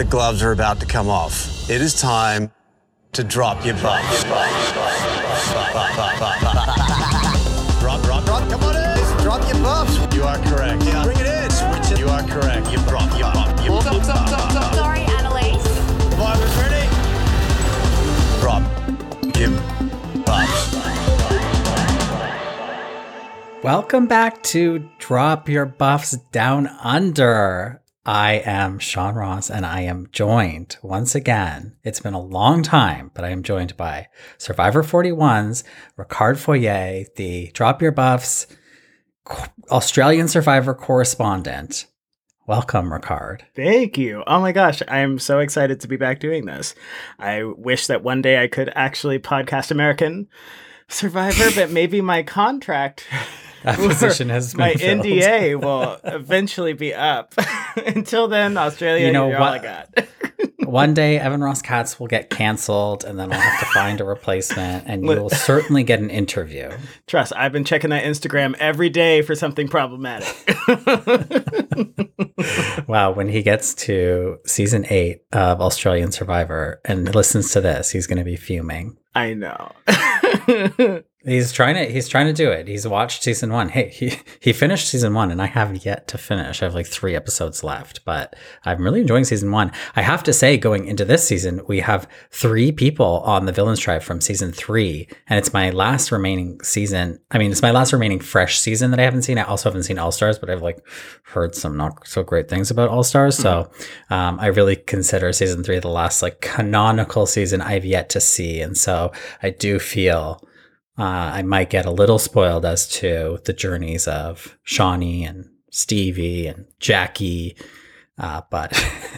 the gloves are about to come off. It is time to drop your buffs. Drop, drop, drop. Come on in. Drop your buffs. You are correct. Yeah. Bring it in. Switch it. You are correct. You drop your buff. You Stop, stop, stop, stop. Sorry, Annalise. Survivors ready? Drop your buffs. Welcome back to Drop Your Buffs Down Under. I am Sean Ross and I am joined once again. It's been a long time, but I am joined by Survivor 41's Ricard Foyé, the Drop Your Buffs Australian Survivor correspondent. Welcome, Ricard. Thank you. Oh my gosh, I am so excited to be back doing this. I wish that one day I could actually podcast American Survivor, but maybe my contract That position has been my filled. NDA will eventually be up. Until then, Australia, You know you're all I got. One day, Evan Ross Katz will get canceled, and then I'll have to find a replacement, and you will certainly get an interview. Trust, I've been checking that Instagram every day for something problematic. Wow, when he gets to season eight of Australian Survivor and listens to this, he's going to be fuming. I know. He's trying to he's trying to do it. He's watched season one. Hey, he he finished season one, and I haven't yet to finish. I have like three episodes left, but I'm really enjoying season one. I have to say, going into this season, we have three people on the villains tribe from season three, and it's my last remaining season. I mean, it's my last remaining fresh season that I haven't seen. I also haven't seen All Stars, but I've like heard some not so great things about All Stars. So um, I really consider season three the last like canonical season I've yet to see, and so I do feel uh, I might get a little spoiled as to the journeys of Shonee and Stevie and Jackie. Uh, but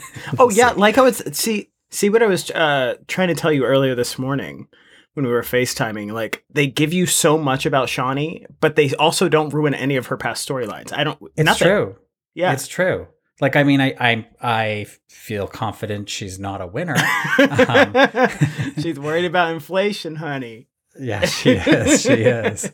Oh yeah, like I was see see what I was uh trying to tell you earlier this morning when we were FaceTiming. Like they give you so much about Shonee, but they also don't ruin any of her past storylines. I don't. it's nothing. true. Yeah. It's true. Like, I mean, I, I, I feel confident she's not a winner. Um, She's worried about inflation, honey. Yeah, she is. She is.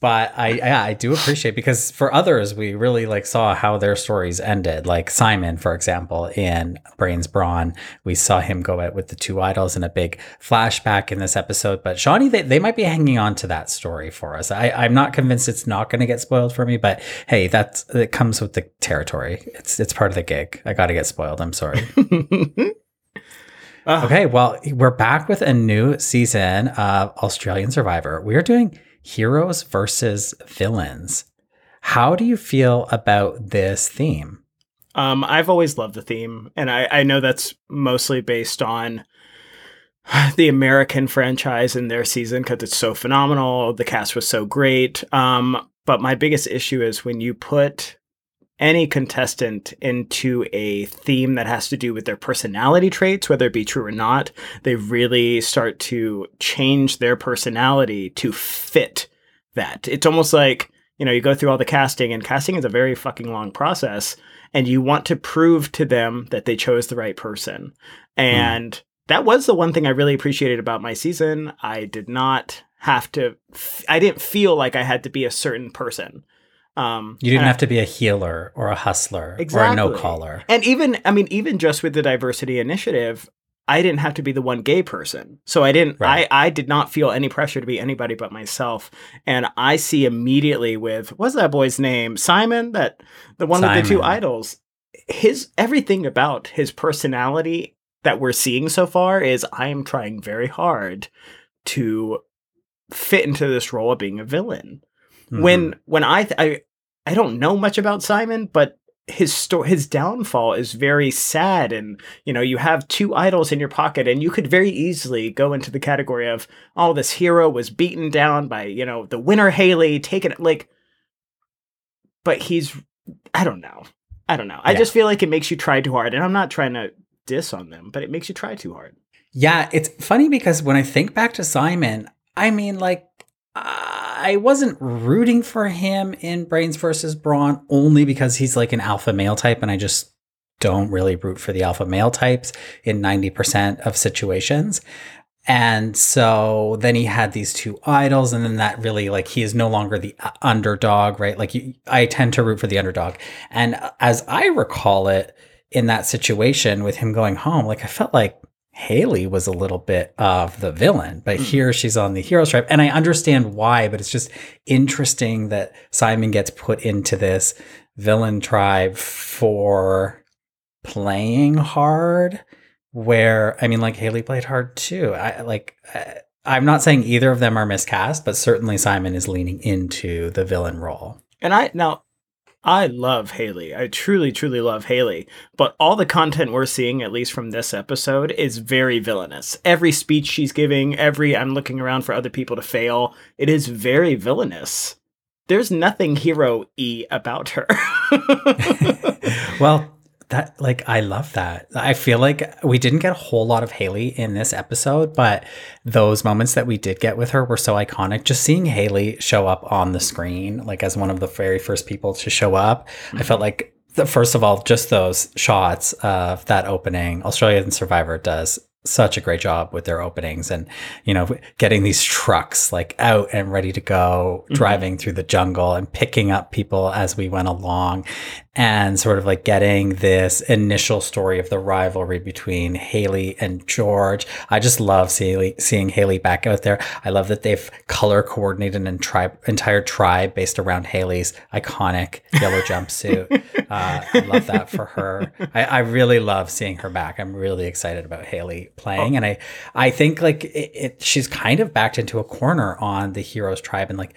But I, yeah, I do appreciate because for others, we really like saw how their stories ended. Like Simon, for example, in Brains Brawn, we saw him go out with the two idols in a big flashback in this episode. But Shonee, they, they might be hanging on to that story for us. I, I'm not convinced it's not going to get spoiled for me, but hey, that's it comes with the territory. It's it's part of the gig. I got to get spoiled. I'm sorry. Ah, Okay, well, we're back with a new season of Australian Survivor. We are doing heroes versus villains. How do you feel about this theme? Um, I've always loved the theme, and I, I know that's mostly based on the American franchise and their season because it's so phenomenal. The cast was so great. Um, but my biggest issue is when you put any contestant into a theme that has to do with their personality traits, whether it be true or not, they really start to change their personality to fit that. It's almost like, you know, you go through all the casting, and casting is a very fucking long process, and you want to prove to them that they chose the right person. Hmm. And that was the one thing I really appreciated about my season. I did not have to, I didn't feel like I had to be a certain person. Um, You didn't and I- have to be a healer or a hustler or a no caller. and even, I mean, even just with the diversity initiative, I didn't have to be the one gay person. So I didn't, Right. I, I did not feel any pressure to be anybody but myself. And I see immediately with, what's that boy's name? Simon, that the one with the two idols. His, everything about his personality that we're seeing so far is I am trying very hard to fit into this role of being a villain Mhm. when when I, th- I I don't know much about Simon, but his story his downfall is very sad and you know you have two idols in your pocket and you could very easily go into the category of oh this hero was beaten down by you know the winner Hayley taken like but he's I don't know I don't know I Yeah. just feel like it makes you try too hard and I'm not trying to diss on them but it makes you try too hard Yeah, it's funny because when I think back to Simon, I mean, like, I wasn't rooting for him in Brains versus Brawn only because he's like an alpha male type, and I just don't really root for the alpha male types in 90% of situations. And so then he had these two idols, and then that really like he is no longer the uh, underdog, right? Like you, I tend to root for the underdog. And as I recall it, in that situation with him going home, like I felt like Hayley was a little bit of the villain, but Mm. here she's on the hero stripe. And I understand why, but it's just interesting that Simon gets put into this villain tribe for playing hard. Where, I mean, like Hayley played hard too. I like, I, I'm not saying either of them are miscast, but certainly Simon is leaning into the villain role. And I now I love Hayley. I truly, truly love Hayley. But all the content we're seeing, at least from this episode, is very villainous. Every speech she's giving, every I'm looking around for other people to fail, it is very villainous. There's nothing hero y about her. well, that like I love that. I feel like we didn't get a whole lot of Hayley in this episode, but those moments that we did get with her were so iconic. Just seeing Hayley show up on the screen, like as one of the very first people to show up, I felt mm-hmm. like the, first of all, just those shots of that opening, Australian Survivor does such a great job with their openings and you know getting these trucks like out and ready to go mm-hmm. driving through the jungle and picking up people as we went along and sort of like getting this initial story of the rivalry between Hayley and George. I just love seeing seeing Hayley back out there. I love that they've color coordinated an tribe, entire tribe based around Hayley's iconic yellow jumpsuit. Uh, I love that for her. I, I really love seeing her back. I'm really excited about Hayley playing, and I I think like it, it, she's kind of backed into a corner on the heroes tribe, and like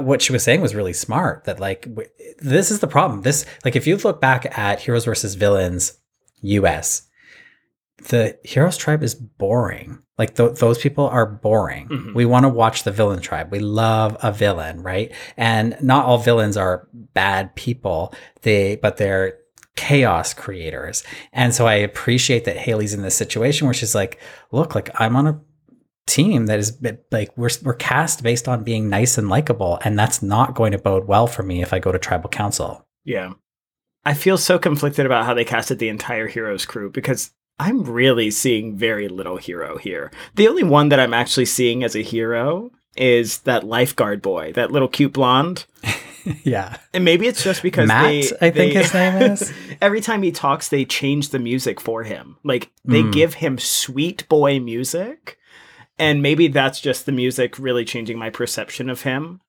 what she was saying was really smart that like w- this is the problem. This like if you look back at heroes versus villains us the heroes tribe is boring. Like th- those people are boring. Mhm. we want to watch the villain tribe. We love a villain right? And not all villains are bad people. They but they're chaos creators. And so i appreciate that hayley's in this situation where she's like look like i'm on a team that is like we're we're cast based on being nice and likable and that's not going to bode well for me if I go to tribal council. yeah. I feel so conflicted about how they casted the entire Heroes crew because I'm really seeing very little hero here. The only one that I'm actually seeing as a hero is that lifeguard boy, that little cute blonde. yeah. And maybe it's just because Matt, they, I think his name is. every time he talks, they change the music for him. Like they Mm. give him sweet boy music, and maybe that's just the music really changing my perception of him.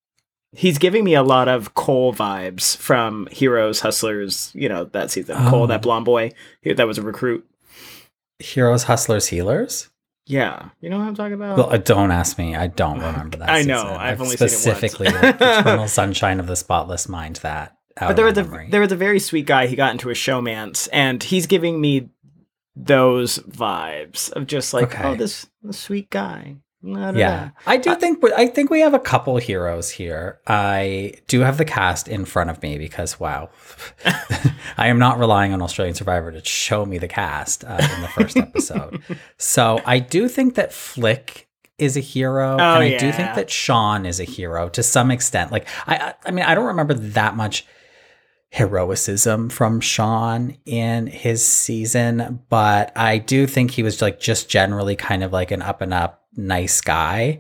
He's giving me a lot of Cole vibes from Heroes, Hustlers, you know, that season. Cole, Oh. that blonde boy that was a recruit. Heroes, hustlers, healers. Yeah, you know what I'm talking about? Well, uh, don't ask me. I don't remember that. I know, season. I've only seen it once. specifically Eternal Sunshine of the Spotless Mind. That, but there was a there was a very sweet guy. He got into a showmance, and he's giving me those vibes of just like, Okay. oh, this, this sweet guy. Yeah. I do think I think we have a couple heroes here. I do have the cast in front of me because wow, I am not relying on Australian Survivor to show me the cast uh, in the first episode. so I do think that Flick is a hero, and I do think that Shaun is a hero to some extent. Like I, I mean, I don't remember that much heroicism from Shaun in his season, but I do think he was like just generally kind of like an up and up nice guy.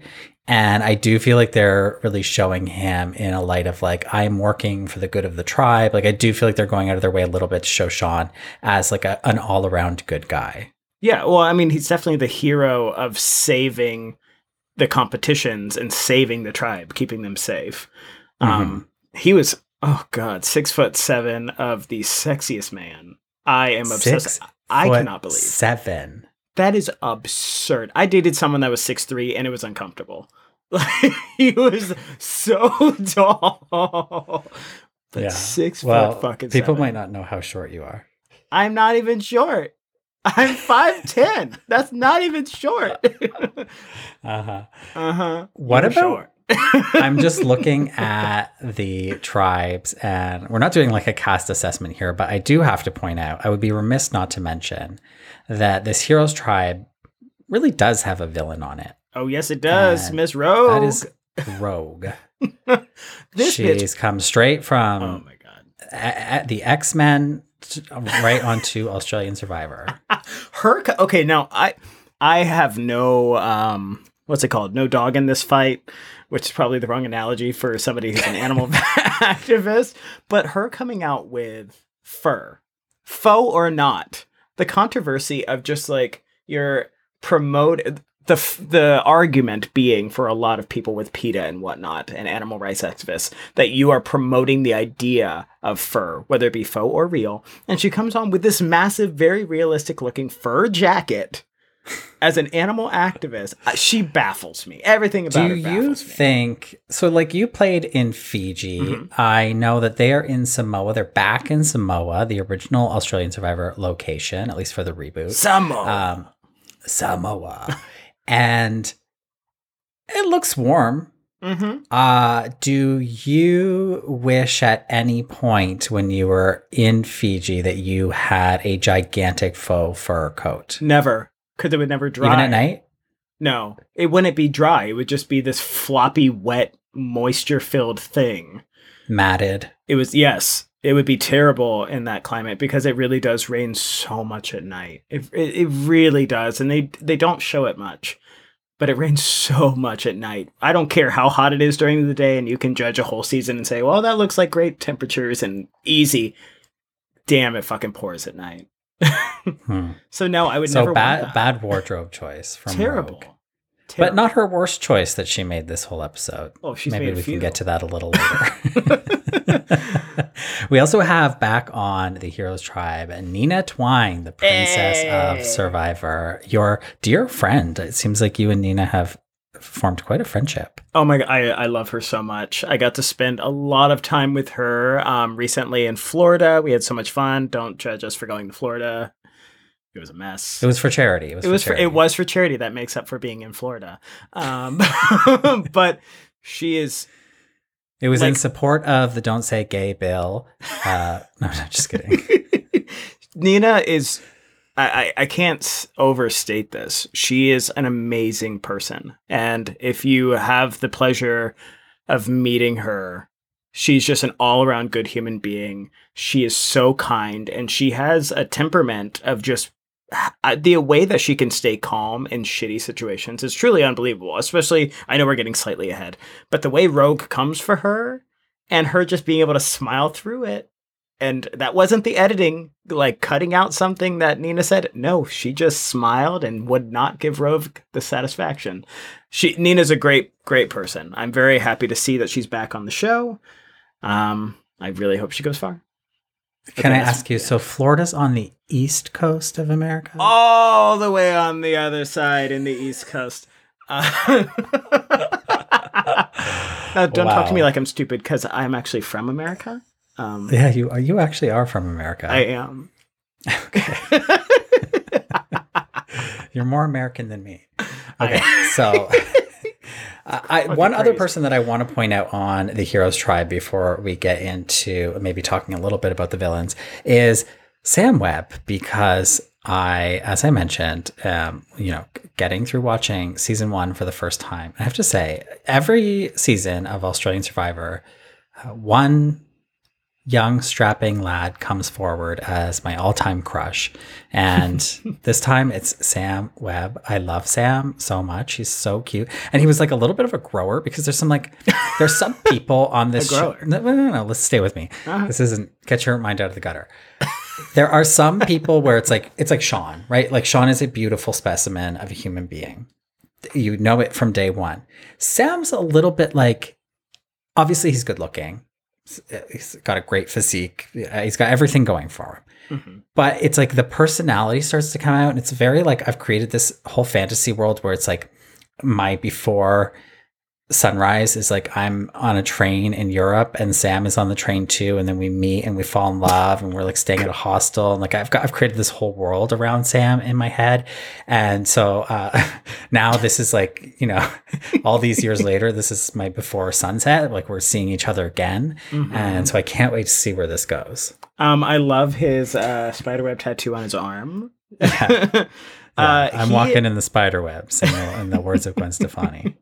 And I do feel like they're really showing him in a light of like, I'm working for the good of the tribe. Like, I do feel like they're going out of their way a little bit to show Shaun as like a, an all around good guy. Yeah, well, I mean, he's definitely the hero of saving the competitions and saving the tribe, keeping them safe. Um, he was, oh god, six foot seven of the sexiest man. I am obsessed. Six I cannot believe seven. that is absurd. I dated someone that was six three, and it was uncomfortable. Like he was so tall, but Yeah. six Well, foot fucking. people seven. might not know how short you are. I'm not even short. I'm five ten. That's not even short. Uh huh. uh huh. What You're about- I'm just looking at the tribes, and we're not doing like a cast assessment here, but I do have to point out, I would be remiss not to mention that this heroes tribe really does have a villain on it. Oh yes, it does, Miss Rogue. That is Rogue. this She's bitch. come straight from Oh my god. a- the X Men right onto Australian Survivor. Her. co- Okay, now I I have no um what's it called? No dog in this fight, which is probably the wrong analogy for somebody who's an animal activist. But her coming out with fur faux or not, the controversy of just like you're promote the f- the argument being for a lot of people with PETA and whatnot and animal rights activists that you are promoting the idea of fur, whether it be faux or real. And she comes on with this massive, very realistic looking fur jacket. As an animal activist, she baffles me. Everything about Do her you me. think so? Like you played in Fiji. Mhm. I know that they are in Samoa. They're back in Samoa, the original Australian Survivor location, at least for the reboot. Samoa. Um, Samoa, and it looks warm. mm-hmm. Uh, do you wish at any point when you were in Fiji that you had a gigantic faux fur coat? Never, because it would never dry. Even at night? No, it wouldn't be dry. It would just be this floppy, wet, moisture-filled thing. Matted. It was yes, it would be terrible in that climate because it really does rain so much at night. It it, it really does, and they they don't show it much, but it rains so much at night. I don't care how hot it is during the day, and you can judge a whole season and say, well, that looks like great temperatures and easy. Damn, it fucking pours at night. Hmm. So no, I would So never bad, want that. bad wardrobe choice from terrible. Rogue. But not her worst choice that she made this whole episode. Oh, she's Maybe made a we can get to that a little later. we also have back on the Heroes Tribe Nina Twine, the princess Hey. of Survivor, your dear friend. It seems like you and Nina have formed quite a friendship. Oh my god, I, I love her so much. I got to spend a lot of time with her um, recently in Florida. We had so much fun. Don't judge us for going to Florida. It was a mess. It was for charity. It was. it was for for, it was for charity. That makes up for being in Florida. Um, but she is It was in support of the "Don't Say Gay" bill. Uh, no, I'm just kidding. Nina is I, I, can't overstate this. She is an amazing person. And if you have the pleasure of meeting her, she's just an all around good human being. She is so kind and she has a temperament of just uh, the way that she can stay calm in shitty situations is truly unbelievable. Especially, I know we're getting slightly ahead, but the way Rogue comes for her and her just being able to smile through it and that wasn't the editing like cutting out something that nina said. No she just smiled and would not give Rogue the satisfaction. She nina's a great great person. I'm very happy to see that she's back on the show. Um i really hope she goes far. Can I ask you? So Florida's on the east coast of America. all the way on the other side in the east coast. Uh, now, don't talk to me like i'm stupid because i'm actually from america um Yeah, you are. You actually are from America. i am Okay. You're more American than me. Okay, so uh, I, one other person that I want to point out on the Heroes Tribe before we get into maybe talking a little bit about the villains is Sam Webb because I, as I mentioned, um, you know, getting through watching season one for the first time, I have to say every season of Australian Survivor, uh, one young strapping lad comes forward as my all-time crush. And this time it's sam webb. I love sam so much. He's so cute. And he was like a little bit of a grower because there's some like there's some people on this show no, no no no. Let's stay with me. Uh-huh. this isn't get your mind out of the gutter. There are some people where it's like it's like shaun right? Like shaun is a beautiful specimen of a human being. You know it from day one. Sam's a little bit like obviously he's good looking he's got a great physique he's got everything going for him Mhm. but it's like the personality starts to come out and it's very like i've created this whole fantasy world where it's like my before sunrise is like i'm on a train in europe and sam is on the train too and then we meet and we fall in love and we're like staying at a hostel and like i've got i've created this whole world around sam in my head and so uh now this is like you know all these years later this is my before sunset like we're seeing each other again Mhm. and so i can't wait to see where this goes Um, I love his uh, spiderweb tattoo on his arm. Yeah. uh, I'm he- walking in the spider web, saying the- in the words of Gwen Stefani.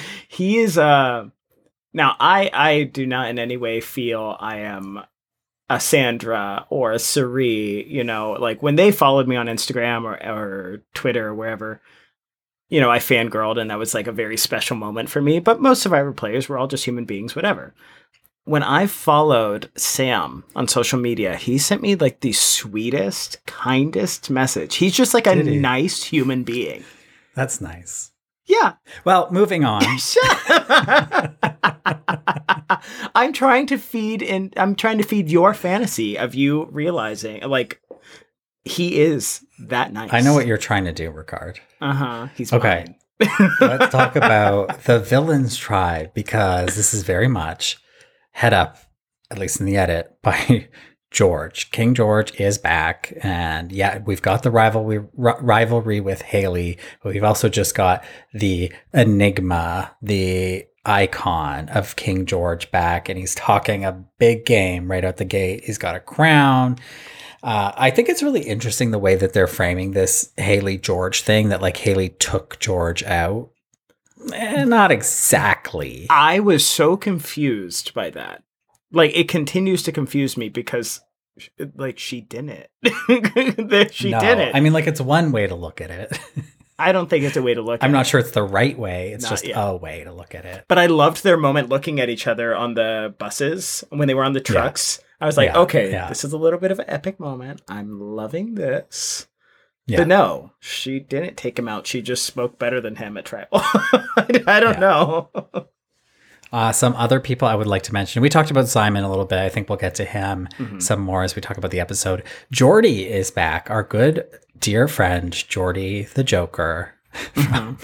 he is uh now I I do not in any way feel I am a Sandra or a Sari, you know, like when they followed me on Instagram or or Twitter or wherever, you know, I fangirled and that was like a very special moment for me. But most Survivor players were all just human beings, whatever. when I followed Sam on social media, he sent me like the sweetest, kindest message. He's just like a nice human being. That's nice. Yeah. Well, moving on. I'm trying to feed in I'm trying to feed your fantasy of you realizing like he is that nice. I know what you're trying to do, Ricard. Uh-huh. He's Okay. Let's talk about the villains tribe because this is very much head up, at least in the edit, by George. King George is back, and yeah, we've got the rivalry ri- rivalry with Hayley, but we've also just got the enigma, the icon of King George back, and he's talking a big game right out the gate. He's got a crown. Uh, I think it's really interesting the way that they're framing this Hayley George thing. That like Hayley took George out. Eh, not exactly. I was so confused by that. Like it continues to confuse me because like she didn't. She no, didn't. I mean, like it's one way to look at it. I don't think it's a way to look at it. I'm not it. sure it's the right way. It's Not just yet. a way to look at it. But I loved their moment looking at each other on the buses when they were on the trucks. I was like, Yeah, okay, yeah. this is a little bit of an epic moment. I'm loving this. Yeah. But no, she didn't take him out. She just spoke better than him at tribal. I I don't know. Uh, some other people I would like to mention. We talked about Simon a little bit. I think we'll get to him Mm-hmm. some more as we talk about the episode. Jordie is back. Our good dear friend Jordie the Joker Mm-hmm.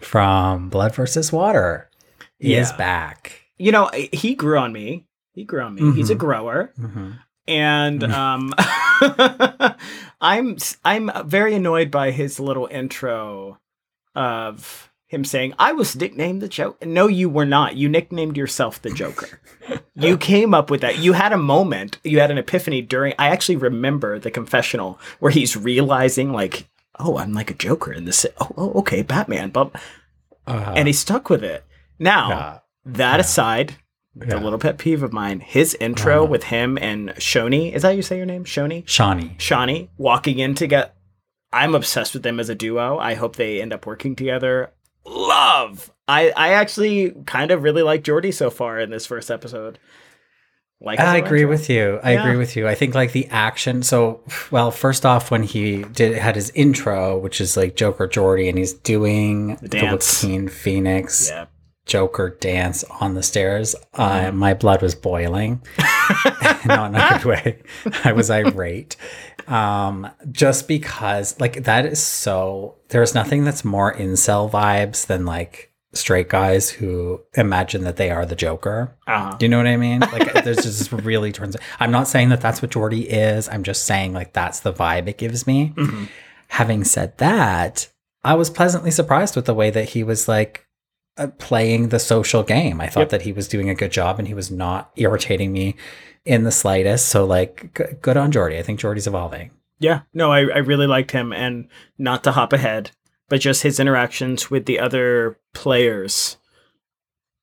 from Blood versus Water He is back. You know, he grew on me. He grew on me. He's a grower. Mhm. and um i'm i'm very annoyed by his little intro of him saying i was nicknamed the joker no you were not you nicknamed yourself the joker you came up with that you had a moment you had an epiphany during i actually remember the confessional where he's realizing like oh i'm like a joker in this oh, oh okay batman but Uh, and he stuck with it now yeah, that aside the yeah. little pet peeve of mine, his intro Uh-huh. with him and Shoni. Is that how you say your name? Shoni? Shonee. Shonee walking in to get. I'm obsessed with them as a duo. I hope they end up working together. Love. I I actually kind of really like Jordie so far in this first episode. Like I agree intro. with you. I Yeah. agree with you. I think like the action. So, well, first off, when he did had his intro, which is like Joker Jordie, and he's doing the, dance. Joaquin Phoenix Yeah. Joker dance on the stairs, uh, Mm-hmm. my blood was boiling. Not in a good way. I was irate. Um, just because, like, that is so. There's nothing that's more incel vibes than like straight guys who imagine that they are the Joker. Uh-huh. Do you know what I mean? Like, there's just really turns. I'm not saying that that's what Jordie is. I'm just saying like that's the vibe it gives me. Mhm. Having said that, I was pleasantly surprised with the way that he was like uh, playing the social game. I thought Yep. that he was doing a good job and he was not irritating me in the slightest. So like, g- good on Jordie. I think Jordie's evolving. Yeah, no, I, I really liked him, and not to hop ahead, but just his interactions with the other players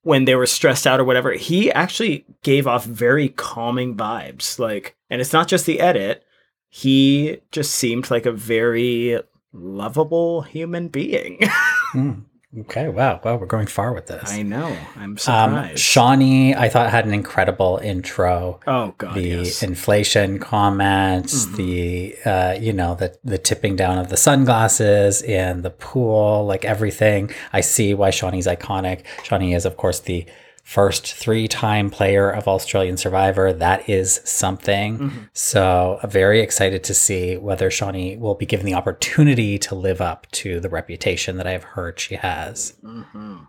when they were stressed out or whatever. He actually gave off very calming vibes. Like, and it's not just the edit. He just seemed like a very lovable human being. Hmm. Okay. Wow. Wow. We're going far with this. I know. I'm Um, surprised. Shonee, I thought had an incredible intro. oh God, the yes. inflation comments, Mhm. the uh, you know the the tipping down of the sunglasses in the pool, like everything. I see why Shonee's iconic. Shonee is, of course, the first three-time player of Australian Survivor. That is something. Mhm. So, very excited to see whether Shonee will be given the opportunity to live up to the reputation that I've heard she has. Mhm.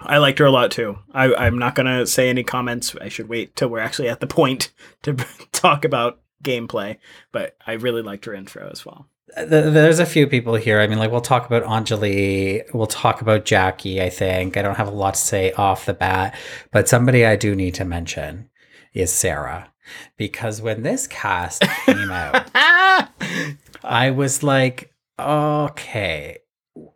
I liked her a lot too. I, I'm not gonna say any comments. I should wait till we're actually at the point to talk about gameplay. But I really liked her intro as well. Th- There's a few people here. I mean, like we'll talk about Anjali, we'll talk about Jackie. I think I don't have a lot to say off the bat, but somebody I do need to mention is Sarah, because when this cast came out, I was like, okay,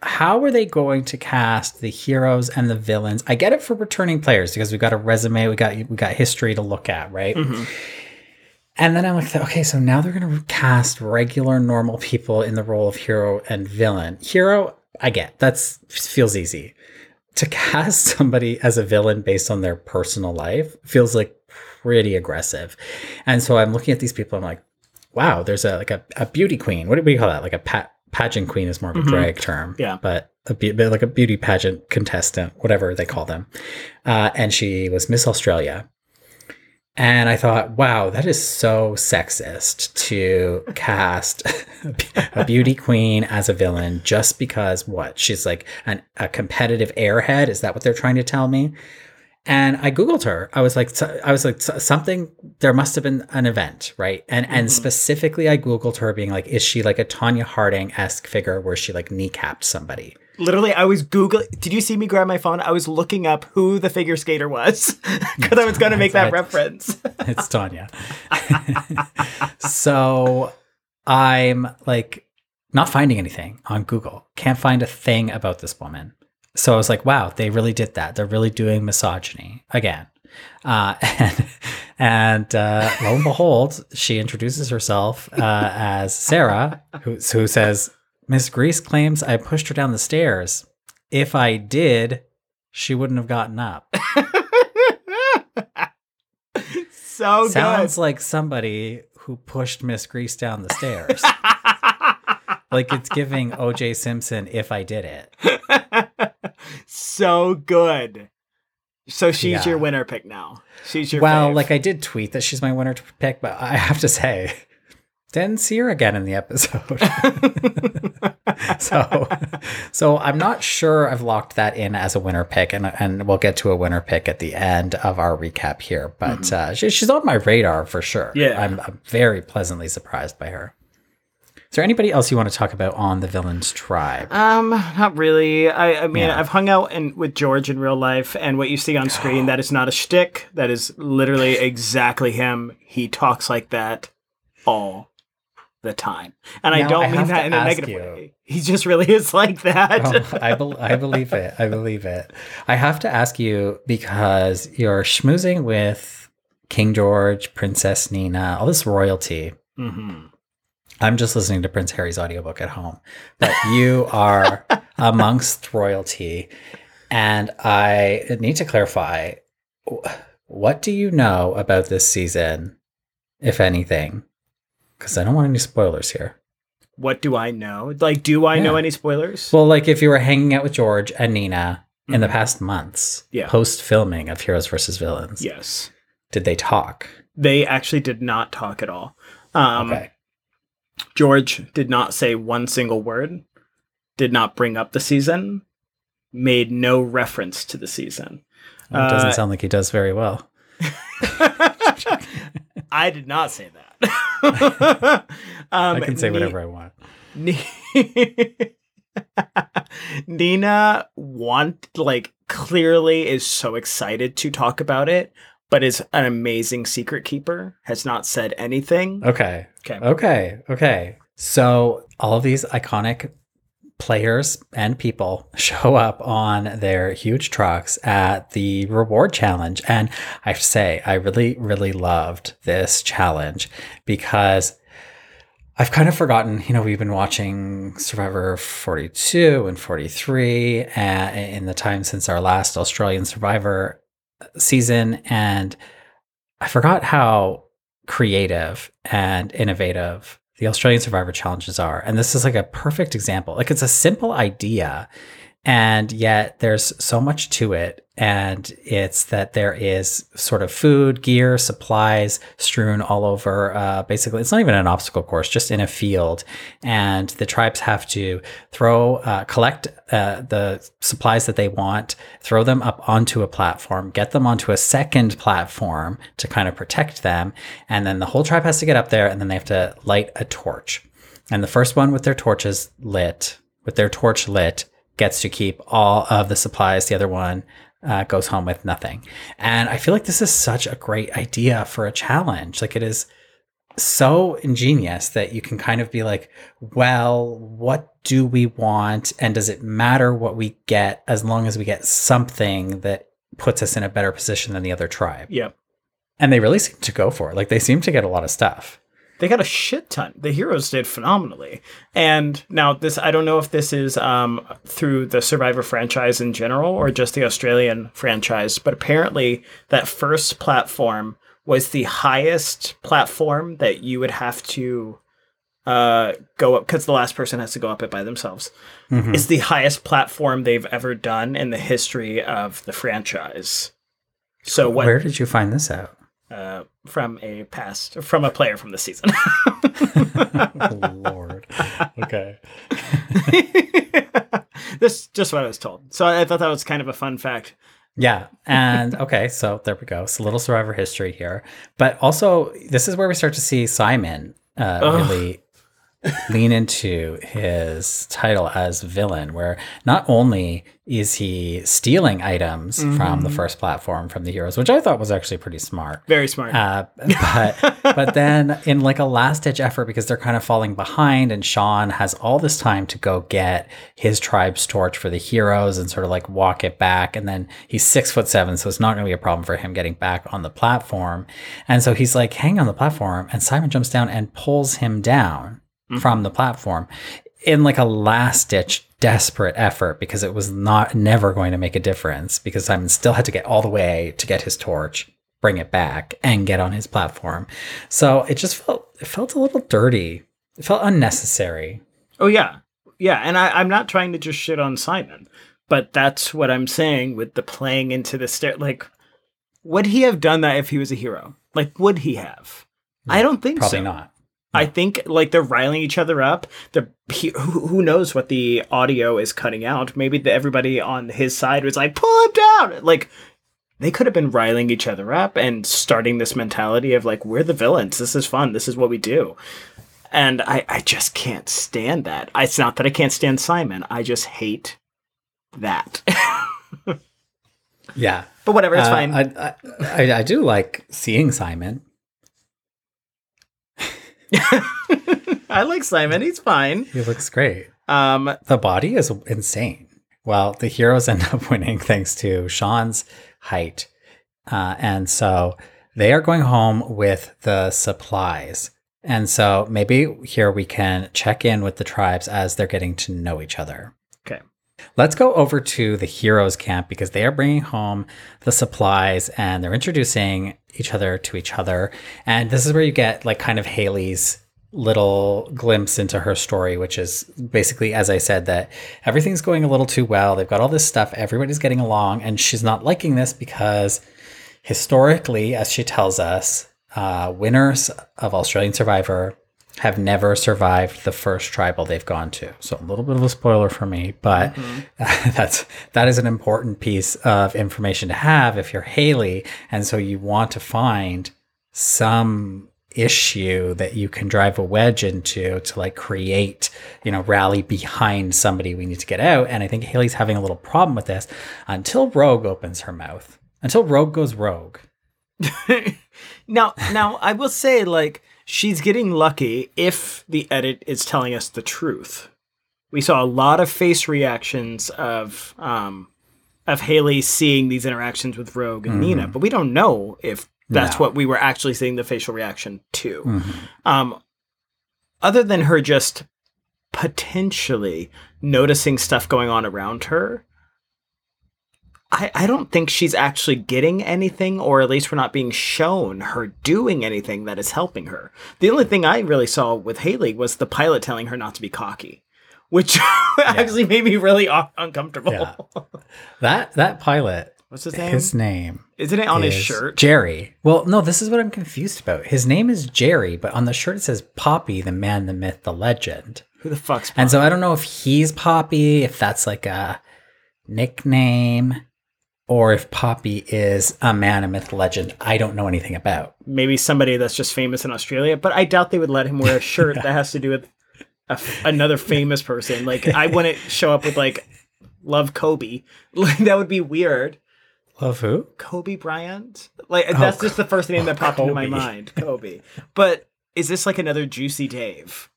how are they going to cast the heroes and the villains? I get it for returning players because we got a resume, we got we got history to look at, right? Mhm. And then I'm like, okay, so now they're going to cast regular, normal people in the role of hero and villain. Hero, I get that's feels easy. to cast somebody as a villain based on their personal life feels like pretty aggressive. And so I'm looking at these people. I'm like, wow, there's a like a, a beauty queen. What do we call that? Like a pa- pageant queen is more of a Mhm. drag term. Yeah. But a be- like a beauty pageant contestant, whatever they call them. Uh, and she was Miss Australia. And I thought, wow, that is so sexist to cast a beauty queen as a villain just because what? She's like an, a competitive airhead. Is that what they're trying to tell me? And I googled her. I was like, I was like, something. There must have been an event, right? And and Mhm. specifically, I googled her, being like, is she like a Tonya Harding esque figure where she like kneecapped somebody? Literally, I was Google. Did you see me grab my phone? I was looking up who the figure skater was because I was going to make that reference. it's Tonya. so I'm like not finding anything on Google. Can't find a thing about this woman. So I was like, wow, they really did that. They're really doing misogyny again. Uh, and and uh, lo and behold, she introduces herself uh, as Sarah, who, who says, Miss Greece claims I pushed her down the stairs. If I did, she wouldn't have gotten up. so Sounds like somebody who pushed Miss Greece down the stairs. like it's giving OJ Simpson if I did it. so good. So she's Yeah. your winner pick now. She's your well, fave. like I did tweet that she's my winner pick, but I have to say, didn't see her again in the episode. so, so I'm not sure I've locked that in as a winner pick, and and we'll get to a winner pick at the end of our recap here. But uh, she, she's on my radar for sure. Mm-hmm. Yeah. I'm, I'm very pleasantly surprised by her. Is there anybody else you want to talk about on the villains tribe? Um, not really. I, I mean, Yeah. I've hung out in, with George in real life, and what you see on screen, that is not a shtick. That is literally exactly him. He talks like that all the time. And I don't I mean that in a negative you- way. He just really is like that. Oh, I, bel I believe it. I believe it. I have to ask you because you're schmoozing with King George, Princess Nina, all this royalty. hmm I'm just listening to Prince Harry's audiobook at home, but you are amongst royalty. And I need to clarify what do you know about this season, if anything? Because I don't want any spoilers here. What do I know? Like, do I know any spoilers? Well, like if you were hanging out with George and Nina in the Mhm. past months, Yeah. post filming of Heroes versus Villains, yes. did they talk? They actually did not talk at all. Um, okay. George did not say one single word, did not bring up the season, made no reference to the season. Well, it doesn't uh, sound like he does very well. I did not say that. um, I can say Ni- whatever I want. Ni- Nina want like clearly is so excited to talk about it, but is an amazing secret keeper. Has not said anything. Okay. Okay. Okay. Okay. So all of these iconic players and people show up on their huge trucks at the reward challenge. And I have to say, I really, really loved this challenge because I've kind of forgotten, you know, we've been watching Survivor 42 and 43 uh, in the time since our last Australian Survivor season. And I forgot how creative and innovative the Australian Survivor challenges are. And this is like a perfect example. Like it's a simple idea, and yet there's so much to it. And it's that there is sort of food, gear, supplies strewn all over. Uh, basically, it's not even an obstacle course, just in a field. And the tribes have to throw, uh, collect uh, the supplies that they want, throw them up onto a platform, get them onto a second platform to kind of protect them. And then the whole tribe has to get up there and then they have to light a torch. And the first one with their torches lit, with their torch lit, gets to keep all of the supplies. The other one uh, goes home with nothing. And I feel like this is such a great idea for a challenge. Like it is so ingenious that you can kind of be like, well, what do we want? And does it matter what we get as long as we get something that puts us in a better position than the other tribe? Yep. And they really seem to go for it. Like they seem to get a lot of stuff. They got a shit ton. The heroes did phenomenally. And now this I don't know if this is um, through the Survivor franchise in general or just the Australian franchise, but apparently that first platform was the highest platform that you would have to uh, go up because the last person has to go up it by themselves. Is the highest platform they've ever done in the history of the franchise. So what Where did you find this out? Uh, from a past from a player from the season. oh, Lord. Okay. this just what I was told. So I thought that was kind of a fun fact. Yeah. And okay, so there we go. It's a little survivor history here. But also, this is where we start to see Simon uh, really lean into his title as villain, where not only is he stealing items from Mm-hmm. the first platform from the heroes, which I thought was actually pretty smart. Very smart. Uh, but but then in like a last ditch effort because they're kind of falling behind and Shaun has all this time to go get his tribe's torch for the heroes and sort of like walk it back and then he's six foot seven so it's not going to be a problem for him getting back on the platform and so he's like hang on the platform and Simon jumps down and pulls him down Mm-hmm. from the platform in like a last ditch desperate effort because it was not never going to make a difference because Simon still had to get all the way to get his torch, bring it back, and get on his platform. So it just felt it felt a little dirty. It felt unnecessary. oh yeah, yeah. And I, I'm not trying to just shit on Simon, but that's what I'm saying with the playing into the stair. Like, would he have done that if he was a hero? Like, would he have? I don't think Probably so. not. I think like they're riling each other up. They're he, who, who knows what the audio is cutting out? Maybe the, everybody on his side was like, "Pull him down!" Like they could have been riling each other up and starting this mentality of like, "We're the villains. This is fun. This is what we do." And I, I just can't stand that. It's not that I can't stand Simon. I just hate that. Yeah, but whatever, it's Uh, fine. I, I I do like seeing Simon. I like Simon. He's fine. He looks great. Um, The body is insane. Well, the heroes end up winning thanks to Shaun's height. Uh, and so they are going home with the supplies. And so maybe here we can check in with the tribes as they're getting to know each other. Let's go over to the heroes camp because they are bringing home the supplies and they're introducing each other to each other. And this is where you get like kind of Hayley's little glimpse into her story, which is basically, as I said, that everything's going a little too well. They've got all this stuff, everybody's getting along, and she's not liking this because historically, as she tells us, uh, winners of Australian Survivor have never survived the first tribal they've gone to. So a little bit of a spoiler for me, but that's that is an important piece of information to have if you're Hayley, and so you want to find some issue that you can drive a wedge into to like create, you know, rally behind somebody we need to get out. And I think Hayley's having a little problem with this until Rogue opens her mouth. Until Rogue goes rogue. now, now I will say, like, she's getting lucky if the edit is telling us the truth. We saw a lot of face reactions of um of Hayley seeing these interactions with Rogue and Nina, but we don't know if that's what we were actually seeing the facial reaction to. Um, other than her just potentially noticing stuff going on around her, I, I don't think she's actually getting anything, or at least we're not being shown her doing anything that is helping her. The only thing I really saw with Hayley was the pilot telling her not to be cocky, which actually made me really uncomfortable. Yeah. That that pilot, What's his name? his name Isn't it on his shirt? Jerry. Well, no, this is what I'm confused about. His name is Jerry, but on the shirt it says Poppy, the man, the myth, the legend. Who the fuck's And so I don't know if he's Poppy, if that's like a nickname, or if Poppy is a man, a myth, legend. I don't know anything about. maybe somebody that's just famous in Australia, but I doubt they would let him wear a shirt that has to do with a f another famous person. Like I wouldn't show up with like love Kobe. Like that would be weird. Love who? Kobe Bryant. Like oh, that's just the first name that popped into my mind. Kobe. But is this like another Juicy Dave?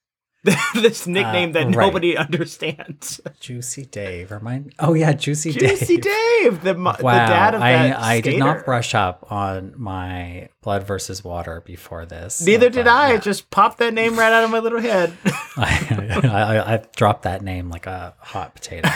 this nickname that right. nobody understands. Juicy Dave. Remind. Oh yeah, Juicy, Juicy Dave. Juicy Dave, the, mo- the dad of that I I did not brush up on my blood versus water before this. Neither uh, did but, I. yeah. It just popped that name right out of my little head. I, I, I dropped that name like a hot potato.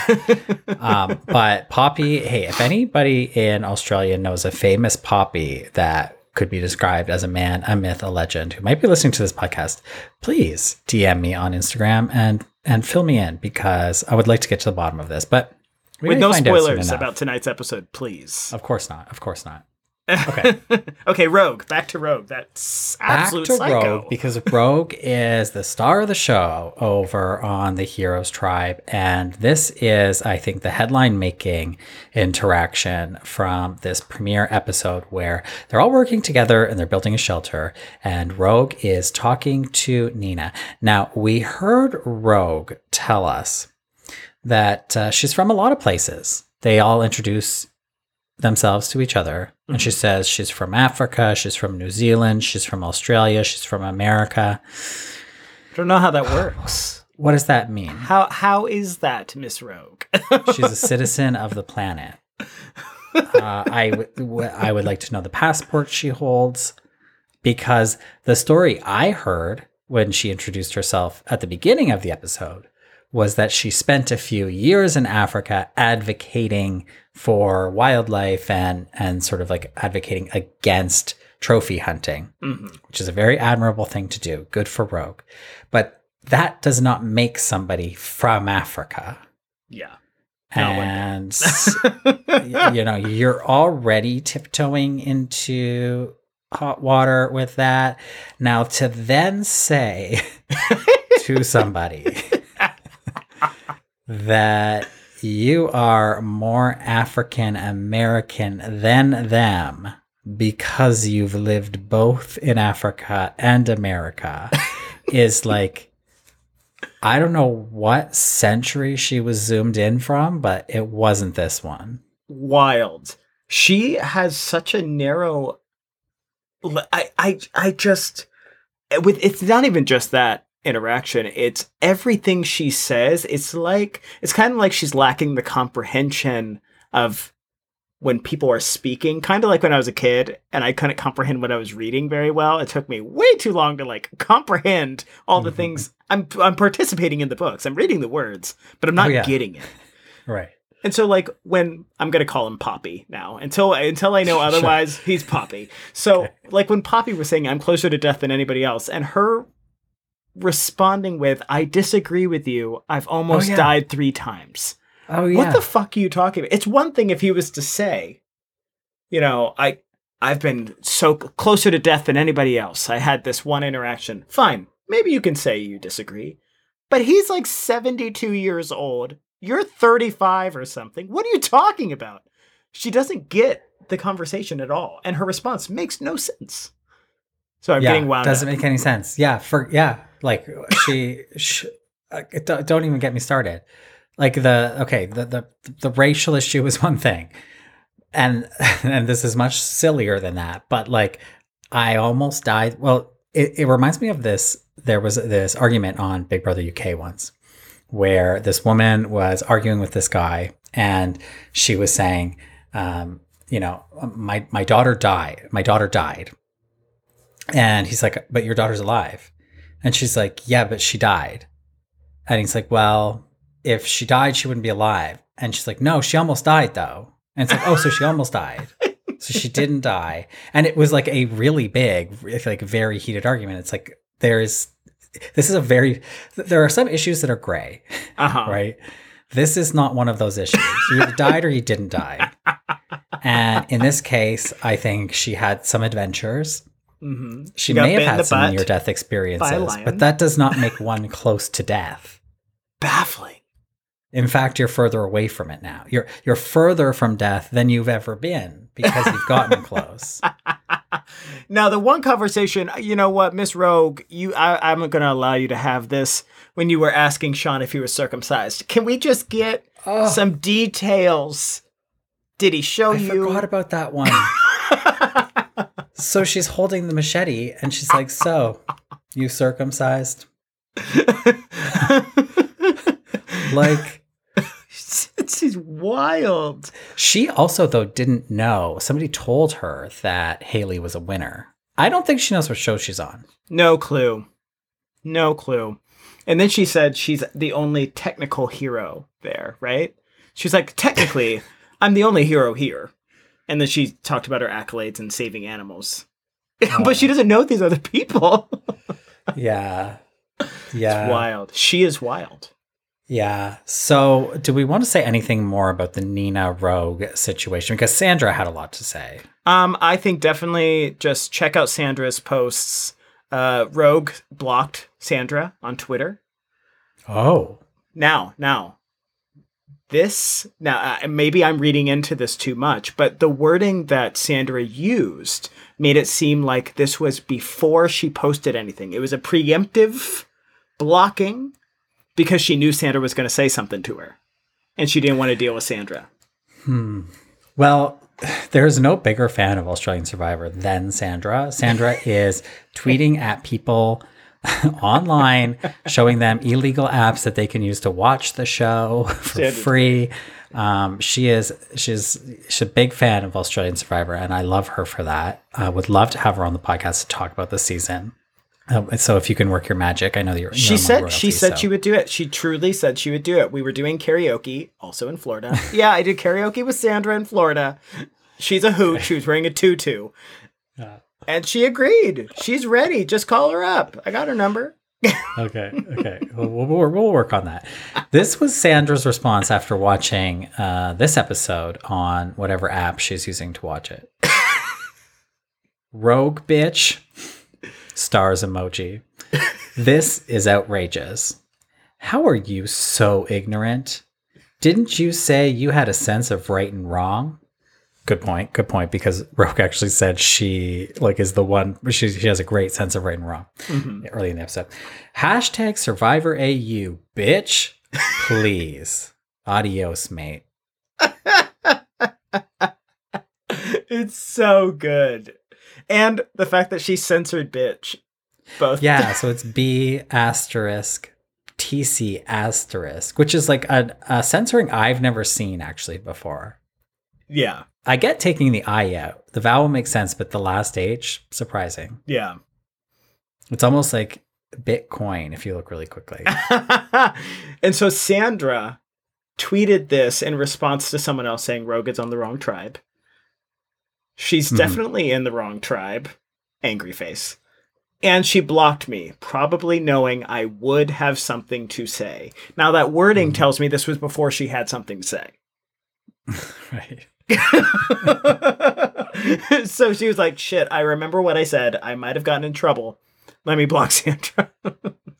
um, but Poppy, hey, if anybody in Australia knows a famous Poppy that could be described as a man, a myth, a legend who might be listening to this podcast, please DM me on Instagram and and fill me in because I would like to get to the bottom of this. But we With no find out soon spoilers about tonight's episode, please. Of course not. Of course not. Okay, okay, Rogue. Back to Rogue. That's back to psycho. Rogue because Rogue is the star of the show over on the Heroes Tribe. And this is, I think, the headline making interaction from this premiere episode where they're all working together and they're building a shelter. And Rogue is talking to Nina. Now, we heard Rogue tell us that uh, she's from a lot of places. They all introduce themselves to each other. And she says she's from Africa, she's from New Zealand, she's from Australia, she's from America. I don't know how that works. What does that mean? How how is that, Miss Rogue? She's a citizen of the planet. Uh, I, w- w- I would like to know the passport she holds because the story I heard when she introduced herself at the beginning of the episode was that she spent a few years in Africa advocating for wildlife and and sort of like advocating against trophy hunting, mm-hmm. which is a very admirable thing to do. Good for Rogue. But that does not make somebody from Africa. yeah. No, And you know, you're already tiptoeing into hot water with that. Now to then say to somebody that you are more African American than them because you've lived both in Africa and America is like I don't know what century she was zoomed in from, but it wasn't this one. wild. She has such a narrow. I I I just eh, with it's not even just that interaction. It's everything she says. It's like it's kind of like she's lacking the comprehension of when people are speaking. Kind of like when I was a kid and I couldn't comprehend what I was reading very well. It took me way too long to like comprehend all the mm-hmm. things. I'm I'm participating in the books. I'm reading the words, but I'm not Oh, yeah. getting it. Right. And so, like, when I'm gonna call him Poppy now, until until I know otherwise, he's Poppy. So, like, when Poppy was saying, "I'm closer to death than anybody else," and her responding with, "I disagree with you. I've almost yeah. died three times." Oh yeah. What the fuck are you talking about? It's one thing if he was to say, you know, I I've been so closer to death than anybody else. I had this one interaction. Fine. Maybe you can say you disagree. But he's like 72 years old. You're 35 or something. What are you talking about? She doesn't get the conversation at all, and her response makes no sense. So I'm yeah, getting wound doesn't up. make any sense. Yeah, for yeah, like she, sh uh, don't, don't even get me started. Like the okay, the the the racial issue is one thing, and and this is much sillier than that. But like, I almost died. Well, it, it reminds me of this. There was this argument on Big Brother UK once, where this woman was arguing with this guy, and she was saying, um, you know, my my daughter died. My daughter died. And he's like, but your daughter's alive. And she's like, yeah, but she died. And he's like, well, if she died, she wouldn't be alive. And she's like, no, she almost died though. And it's like, oh, so she almost died. So she didn't die. And it was like a really big, like very heated argument. It's like, there's, this is a very, there are some issues that are gray, Uh-huh. right? This is not one of those issues. You either died or you didn't die. And in this case, I think she had some adventures. Hmm She got may have had some near death experiences, but that does not make one close to death. Baffling. In fact, you're further away from it now. You're you're further from death than you've ever been because you've gotten close. Now, the one conversation, you know what, Miss Rogue, you, I, I'm going to allow you to have this when you were asking Shaun if he was circumcised. Can we just get Oh, some details? Did he show I you? forgot about that one. so she's holding the machete and she's like, "So, you circumcised?" Like She's wild. she also though didn't know. Somebody told her that Hayley was a winner. I don't think she knows what show she's on. No clue. No clue. And then she said she's the only technical hero there, right? She's like, technically, I'm the only hero here. And then she talked about her accolades and saving animals. but she doesn't know these other people. Yeah. Yeah. wild. She is wild. Yeah. So, do we want to say anything more about the Nina Rogue situation? Because Sandra had a lot to say. Um, I think definitely just check out Sandra's posts. Uh, Rogue blocked Sandra on Twitter. Oh. Now, now, this now uh, maybe I'm reading into this too much, but the wording that Sandra used made it seem like this was before she posted anything. It was a preemptive blocking because she knew Sandra was going to say something to her, and she didn't want to deal with Sandra. Well, there's no bigger fan of Australian Survivor than Sandra. Sandra is tweeting at people online, showing them illegal apps that they can use to watch the show for Sandra. free. Um, she is she's she's a big fan of Australian Survivor, and I love her for that. I would love to have her on the podcast to talk about the season. Uh, so if you can work your magic, I know that you're. She you're said royalty, she said so- she would do it. She truly said she would do it. We were doing karaoke, also in Florida. yeah, I did karaoke with Sandra in Florida. She's a hoot. She was wearing a tutu. And she agreed. She's ready. Just call her up. I got her number. Okay, okay, we'll, we'll, we'll work on that. This was Sandra's response after watching uh, this episode on whatever app she's using to watch it. Rogue bitch, stars emoji. This is outrageous. How are you so ignorant? Didn't you say you had a sense of right and wrong? Good point. Good point. Because Rogue actually said she like is the one. She she has a great sense of right and wrong. Mm-hmm. Early in the episode. Hashtag Survivor AU, bitch. Please. Adios, mate. It's so good. And the fact that she censored bitch. Both. Yeah. So it's B asterisk TC asterisk, which is like a, a censoring I've never seen actually before. Yeah. I get taking the I out. The vowel makes sense, but the last H, surprising. Yeah. It's almost like Bitcoin if you look really quickly. and so Sandra tweeted this in response to someone else saying Rogue is on the wrong tribe. She's Mhm. definitely in the wrong tribe. Angry face. And she blocked me, probably knowing I would have something to say. Now, that wording tells me this was before she had something to say. right. so she was like, shit, I remember what I said. I might have gotten in trouble. Let me block Sandra.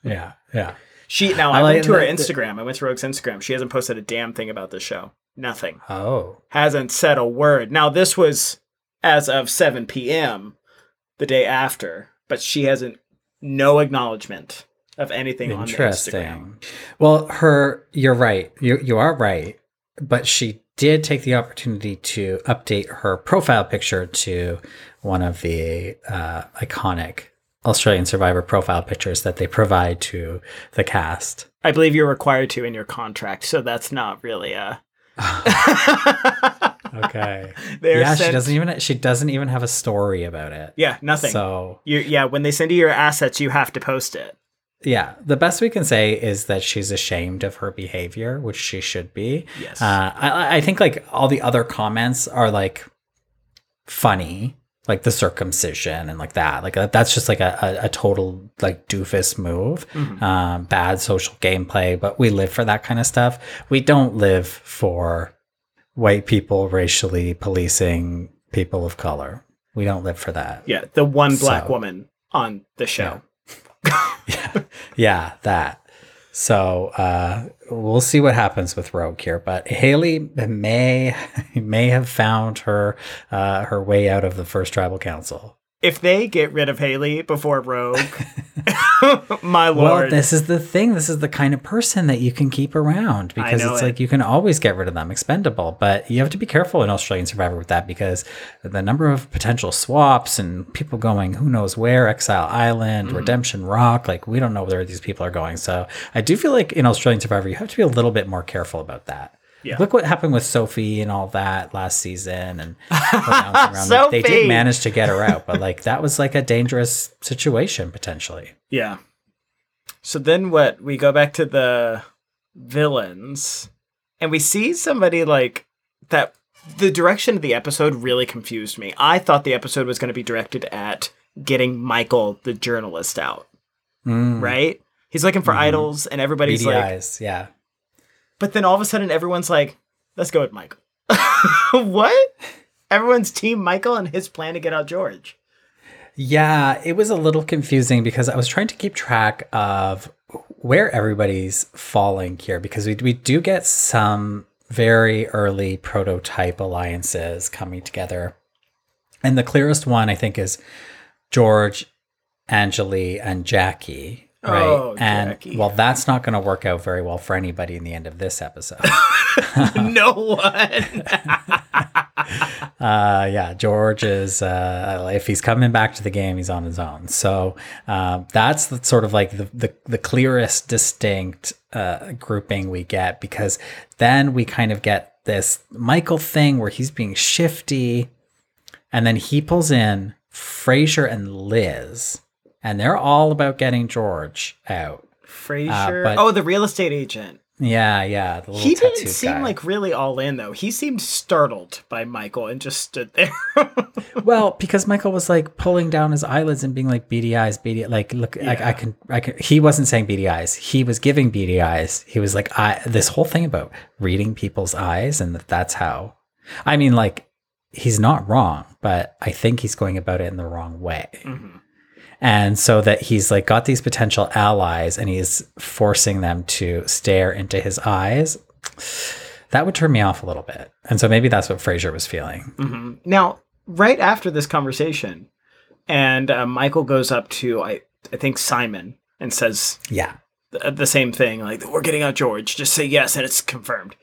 Yeah. Yeah. She now I I, went to her Instagram. I went to Rogue's Instagram. She hasn't posted a damn thing about the show. Nothing. Oh. Hasn't said a word. Now this was as of 7 p.m. the day after, but she hasn't no acknowledgement of anything on the Instagram. Interesting. Well, her, you're right. You you are right. But she did take the opportunity to update her profile picture to one of the uh, iconic Australian Survivor profile pictures that they provide to the cast. I believe you're required to in your contract, so that's not really a. Okay. They're yeah, she doesn't even she doesn't even have a story about it. Yeah, nothing. So you, yeah, when they send you your assets, you have to post it. Yeah, the best we can say is that she's ashamed of her behavior, which she should be. Yes. Uh, I, I think like all the other comments are like funny, like the circumcision and like that. Like that's just like a, a, a total like doofus move, Mm-hmm. um, bad social gameplay. But we live for that kind of stuff. We don't live for white people racially policing people of color. We don't live for that. Yeah, the one black So- woman on the show. yeah, yeah, yeah, that. So uh, we'll see what happens with Rogue here, but Hayley may may have found her uh, her way out of the first tribal council. If they get rid of Hayley before Rogue, my lord. Well, this is the thing. This is the kind of person that you can keep around because it's it. like you can always get rid of them, expendable. But you have to be careful in Australian Survivor with that because the number of potential swaps and people going who knows where, Exile Island, Mm-hmm. Redemption Rock, like we don't know where these people are going. So I do feel like in Australian Survivor, you have to be a little bit more careful about that. Yeah. Look what happened with Sophie and all that last season, and around. Like, they did manage to get her out, but like that was like a dangerous situation potentially. yeah. So then what? We go back to the villains and we see somebody like that. The direction of the episode really confused me. I thought the episode was going to be directed at getting Michael, the journalist, out, Mm. right? He's looking for Mhm. idols, and everybody's Beady like, eyes, yeah. But then all of a sudden, everyone's like, let's go with Michael. what? Everyone's team Michael and his plan to get out George. Yeah, it was a little confusing because I was trying to keep track of where everybody's falling here because we, we do get some very early prototype alliances coming together. And the clearest one, I think, is George, Angeli, and Jackie. Right. Oh, and Jackie. well, that's not going to work out very well for anybody in the end of this episode. no one. Uh, yeah, George is uh, if he's coming back to the game, he's on his own. So um, that's the, sort of like the, the the clearest, distinct uh, grouping we get because then we kind of get this Michael thing where he's being shifty, and then he pulls in Fraser and Liz, and they're all about getting George out. Fraser. Uh, but- oh, the real estate agent. Yeah, yeah. The He didn't seem guy. like really all in though. He seemed startled by Michael and just stood there. Well, because Michael was like pulling down his eyelids and being like beady eyes, beady like look I, I can I can he wasn't saying beady eyes. He was giving beady eyes. He was like I this whole thing about reading people's eyes and that that's how I mean like he's not wrong, but I think he's going about it in the wrong way. Mm-hmm. And so that he's like got these potential allies and he's forcing them to stare into his eyes. That would turn me off a little bit. And so maybe that's what Fraser was feeling. now, right after this conversation, and uh, Michael goes up to I I think Simon and says Yeah. th- the same thing like we're getting out George. Just say yes and it's confirmed.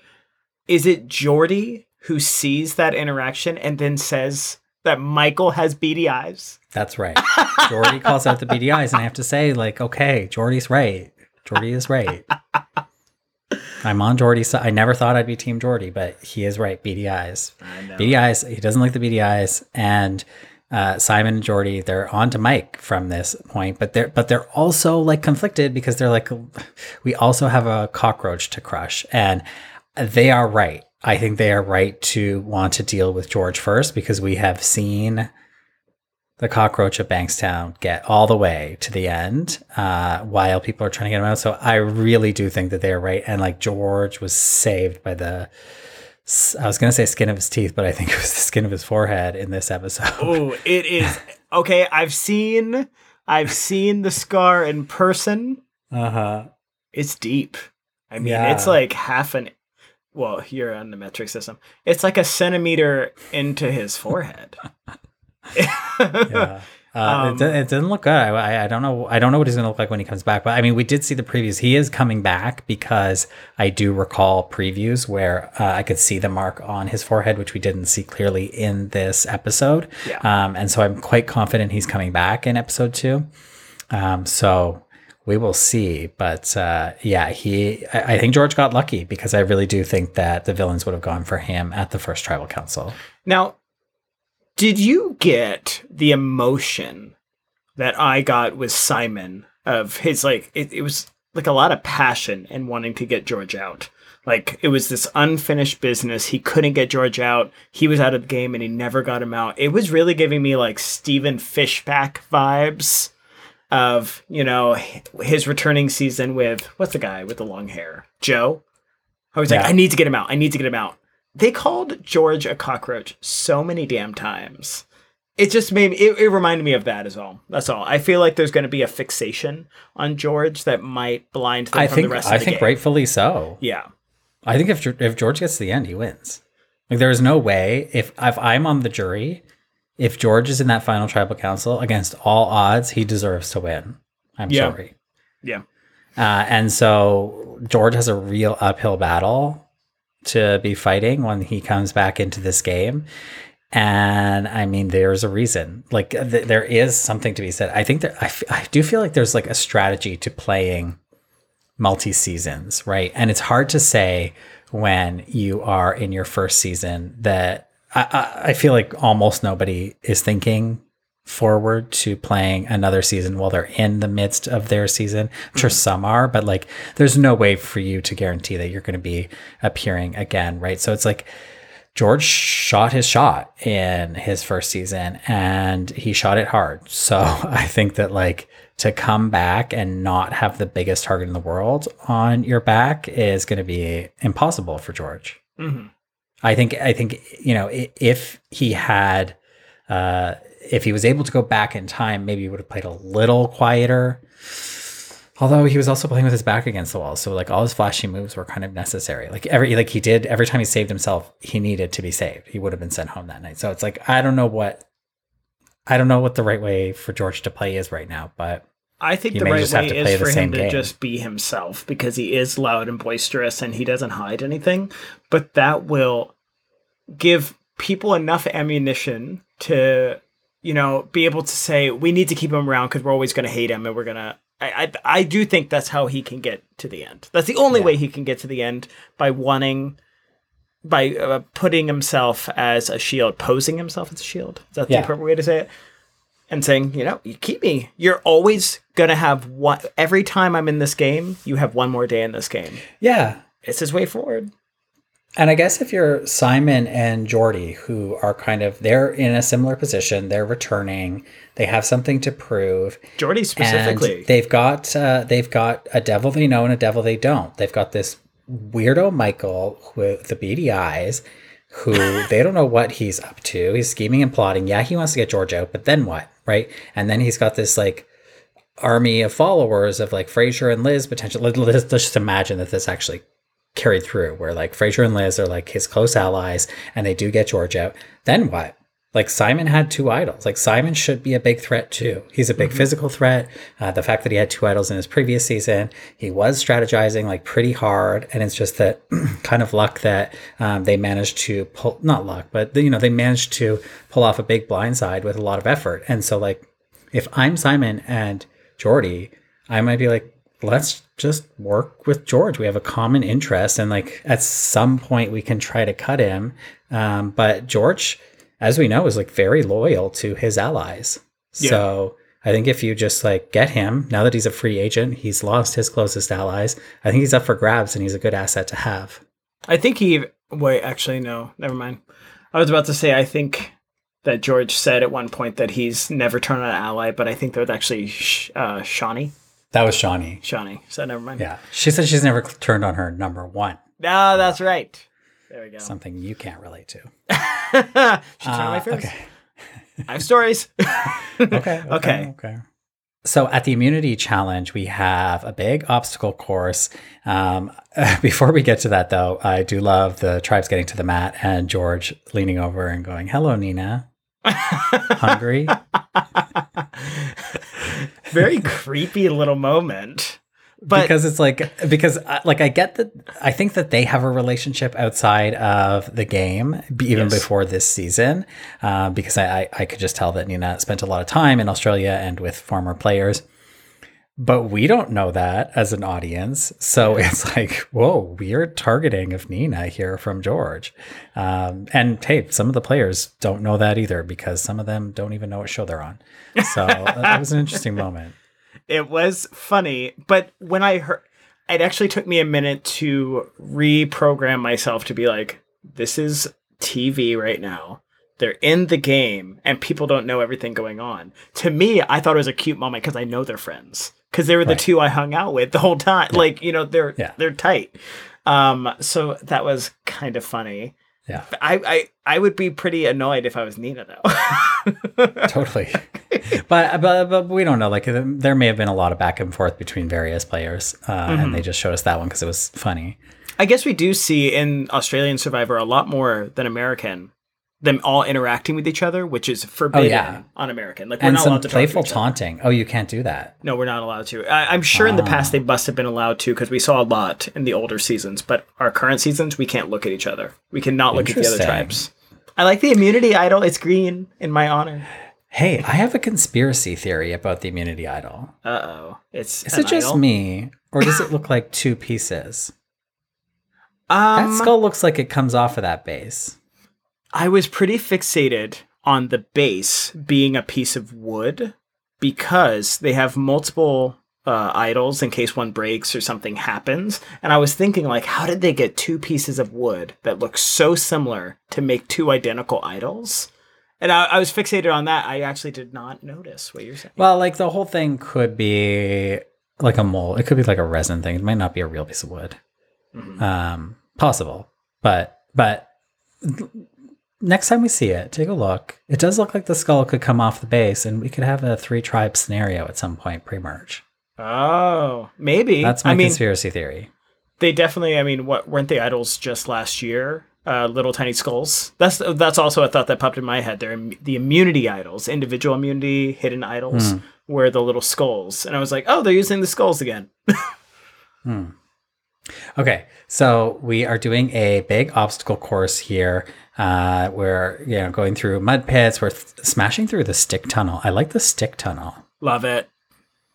Is it Jordie who sees that interaction and then says that Michael has beady eyes? That's right. Jordie calls out the BDIs, and I have to say, like, okay, Jordie's right. Jordie is right. I'm on Jordie's side. I never thought I'd be Team Jordie, but he is right. BDIs. eyes. He doesn't like the BDIs, and uh, Simon and Jordie they're on to Mike from this point, but they're but they're also like conflicted because they're like, we also have a cockroach to crush, and they are right. I think they are right to want to deal with George first because we have seen the cockroach of Bankstown get all the way to the end uh, while people are trying to get him out. So I really do think that they are right. And like George was saved by the, I was going to say skin of his teeth, but I think it was the skin of his forehead in this episode. Oh, it is okay. I've seen I've seen the scar in person. Uh huh. It's deep. I mean, Yeah. it's like half an. Well, you're on the metric system. It's like a centimeter into his forehead. Yeah. Uh, Um, it, it didn't look good. I, I, I don't know. I don't know what he's going to look like when he comes back. But I mean, we did see the previews. He is coming back because I do recall previews where uh, I could see the mark on his forehead, which we didn't see clearly in this episode. Yeah. Um, and so I'm quite confident he's coming back in episode two. Um, so we will see. But uh, yeah, he. I, I think George got lucky because I really do think that the villains would have gone for him at the first tribal council. Now, did you get the emotion that I got with Simon of his like it, it was like a lot of passion and wanting to get George out. Like it was this unfinished business. He couldn't get George out. He was out of the game and he never got him out. It was really giving me like Stephen Fishbach vibes of, you know, his returning season with what's the guy with the long hair? Joe. I was like, I need to get him out. I need to get him out. They called George a cockroach so many damn times. It just made me, it, it reminded me of that as well. That's all. I feel like there's going to be a fixation on George that might blind them I from think. the rest of the year. I think game. rightfully so. Yeah. I think if if George gets to the end, he wins. Like there is no way if if I'm on the jury if George is in that final tribal council against all odds, he deserves to win. I'm Yeah. sorry. Yeah. Uh, and so George has a real uphill battle to be fighting when he comes back into this game. And I mean, there's a reason. Like, th- there is something to be said. I think that I, f- I do feel like there's like a strategy to playing multi seasons, right? And it's hard to say when you are in your first season that I, I, I feel like almost nobody is thinking forward to playing another season while they're in the midst of their season. I'm sure some are, but like there's no way for you to guarantee that you're going to be appearing again, right? So it's like George shot his shot in his first season and he shot it hard. So I think that like to come back and not have the biggest target in the world on your back is going to be impossible for George. Mhm. I think I think you know if he had uh, if he was able to go back in time, maybe he would have played a little quieter. Although he was also playing with his back against the wall, so like all his flashy moves were kind of necessary. Like every like he did every time he saved himself, he needed to be saved. He would have been sent home that night. So it's like I don't know what I don't know what the right way for George to play is right now, but I think He the may right just have way to play is the for same him to game. just be himself because he is loud and boisterous and he doesn't hide anything. But that will give people enough ammunition to, you know, be able to say we need to keep him around because we're always going to hate him and we're going to. I, I I do think that's how he can get to the end. That's the only Yeah. way he can get to the end by wanting, by uh, putting himself as a shield, posing himself as a shield. Is that the Yeah. appropriate way to say it? and saying, you know, you keep me. You're always gonna have one. Every time I'm in this game, you have one more day in this game. yeah, It's his way forward. And I guess if you're Simon and Jordie, who are kind of they're in a similar position, they're returning, they have something to prove, Jordie specifically. and they've got uh, they've got a devil they know and a devil they don't. They've got this weirdo Michael with the beady eyes, who they don't know what he's up to. He's scheming and plotting. Yeah, he wants to get George out, but then what, right? And then he's got this like army of followers of like Fraser and Liz potentially. Let's just imagine that this actually carried through where like Fraser and Liz are like his close allies and they do get George out. Then what? Like Simon had two idols. Like Simon should be a big threat too. He's a big physical threat. Uh, the fact that he had two idols in his previous season, he was strategizing like pretty hard, and it's just that kind of luck that um, they managed to pull. Not luck, but you know they managed to pull off a big blindside with a lot of effort. And so like, if I'm Simon and Jordie, I might be like, let's just work with George. We have a common interest, and like at some point we can try to cut him. Um, but George, as we know, is like very loyal to his allies. So I think if you just like get him now that he's a free agent, he's lost his closest allies. I think he's up for grabs, and he's a good asset to have. I think he. Wait, actually, no. Never mind. I was about to say I think that George said at one point that he's never turned on an ally, but I think that was actually Sh- uh, Shonee. That was Shonee. Shonee. So never mind. Yeah, she said she's never turned on her number one. Ah, that's right. There we go. Something you can't relate to. Trying Uh, my first. okay. I have stories. okay, Okay. okay. So at the immunity challenge, we have a big obstacle course. Um, before we get to that, though, I do love the tribes getting to the mat and George leaning over and going, "Hello, Nina. Hungry?" Very creepy little moment. But because it's like because uh, like I get that I think that they have a relationship outside of the game even Yes. before this season uh, because I, I I could just tell that Nina spent a lot of time in Australia and with former players but we don't know that as an audience so it's like whoa weird targeting of Nina here from George um, and hey some of the players don't know that either because some of them don't even know what show they're on so uh, that was an interesting moment it was funny. But when I heard, it actually took me a minute to reprogram myself to be like, this is TV right now. They're in the game and people don't know everything going on. To me, I thought it was a cute moment because I know they're friends. Because they were the Right. two I hung out with the whole time. Like, you know, they're Yeah. they're tight. Um, so that was kind of funny. yeah I, I I would be pretty annoyed if I was Nina though. totally but, but but we don't know like there may have been a lot of back and forth between various players uh, and they just showed us that one because it was funny I guess we do see in Australian Survivor a lot more than American them all interacting with each other, which is forbidden yeah. on American. Like we're and not some allowed to playful to other. taunting. Oh, you can't do that. No, we're not allowed to. I, I'm sure in the past Ah. they must have been allowed to because we saw a lot in the older seasons, but our current seasons we can't look at each other. We cannot look at the other tribes. I like the immunity idol. It's green in my honor. Hey, I have a conspiracy theory about the immunity idol. Uh oh, it's Is it just idol. me, or does it look like two pieces? Um, that skull looks like it comes off of that base. I was pretty fixated on the base being a piece of wood because they have multiple uh, idols in case one breaks or something happens. And I was thinking, like, how did they get two pieces of wood that look so similar to make two identical idols? And I, I was fixated on that. I actually did not notice what you're saying. Well, like the whole thing could be like a mold. It could be like a resin thing. It might not be a real piece of wood. Mhm. Um, possible, but but next time we see it, take a look. It does look like the skull could come off the base, and we could have a three tribe scenario at some point pre-merge. Oh, maybe. That's my I mean, conspiracy theory. they definitely. I mean, what weren't they idols just last year? Uh, little tiny skulls. That's that's also a thought that popped in my head. They're the immunity idols, individual immunity, hidden idols, Hmm. were the little skulls, and I was like, oh, they're using the skulls again. Hmm. Okay, so we are doing a big obstacle course here. Uh, we're you know going through mud pits. We're th- smashing through the stick tunnel. I like the stick tunnel. Love it.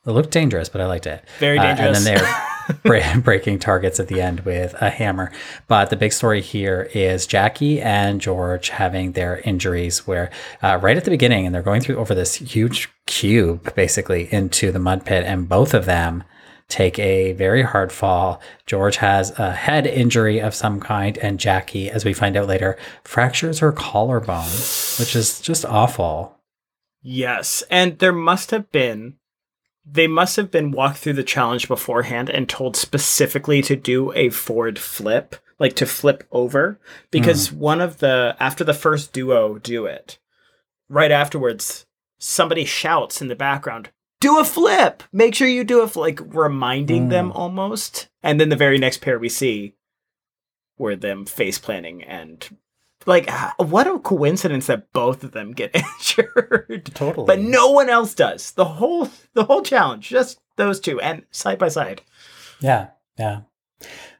It looked dangerous, but I liked it. Very Uh, dangerous. and then they're bra- breaking targets at the end with a hammer. But the big story here is Jackie and George having their injuries, where uh, right at the beginning, and they're going through over this huge cube basically into the mud pit, and both of them take a very hard fall. George has a head injury of some kind, and Jackie, as we find out later, fractures her collarbone, which is just awful. Yes, and there must have been they must have been walked through the challenge beforehand and told specifically to do a forward flip, like to flip over because hmm. one of the after the first duo do it, right afterwards somebody shouts in the background, "Do a flip! Make sure you do a fl-, like reminding them almost." And then the very next pair we see were them face planting and like what a coincidence that both of them get injured Totally. but no one else does the whole the whole challenge just those two and side by side Yeah, yeah.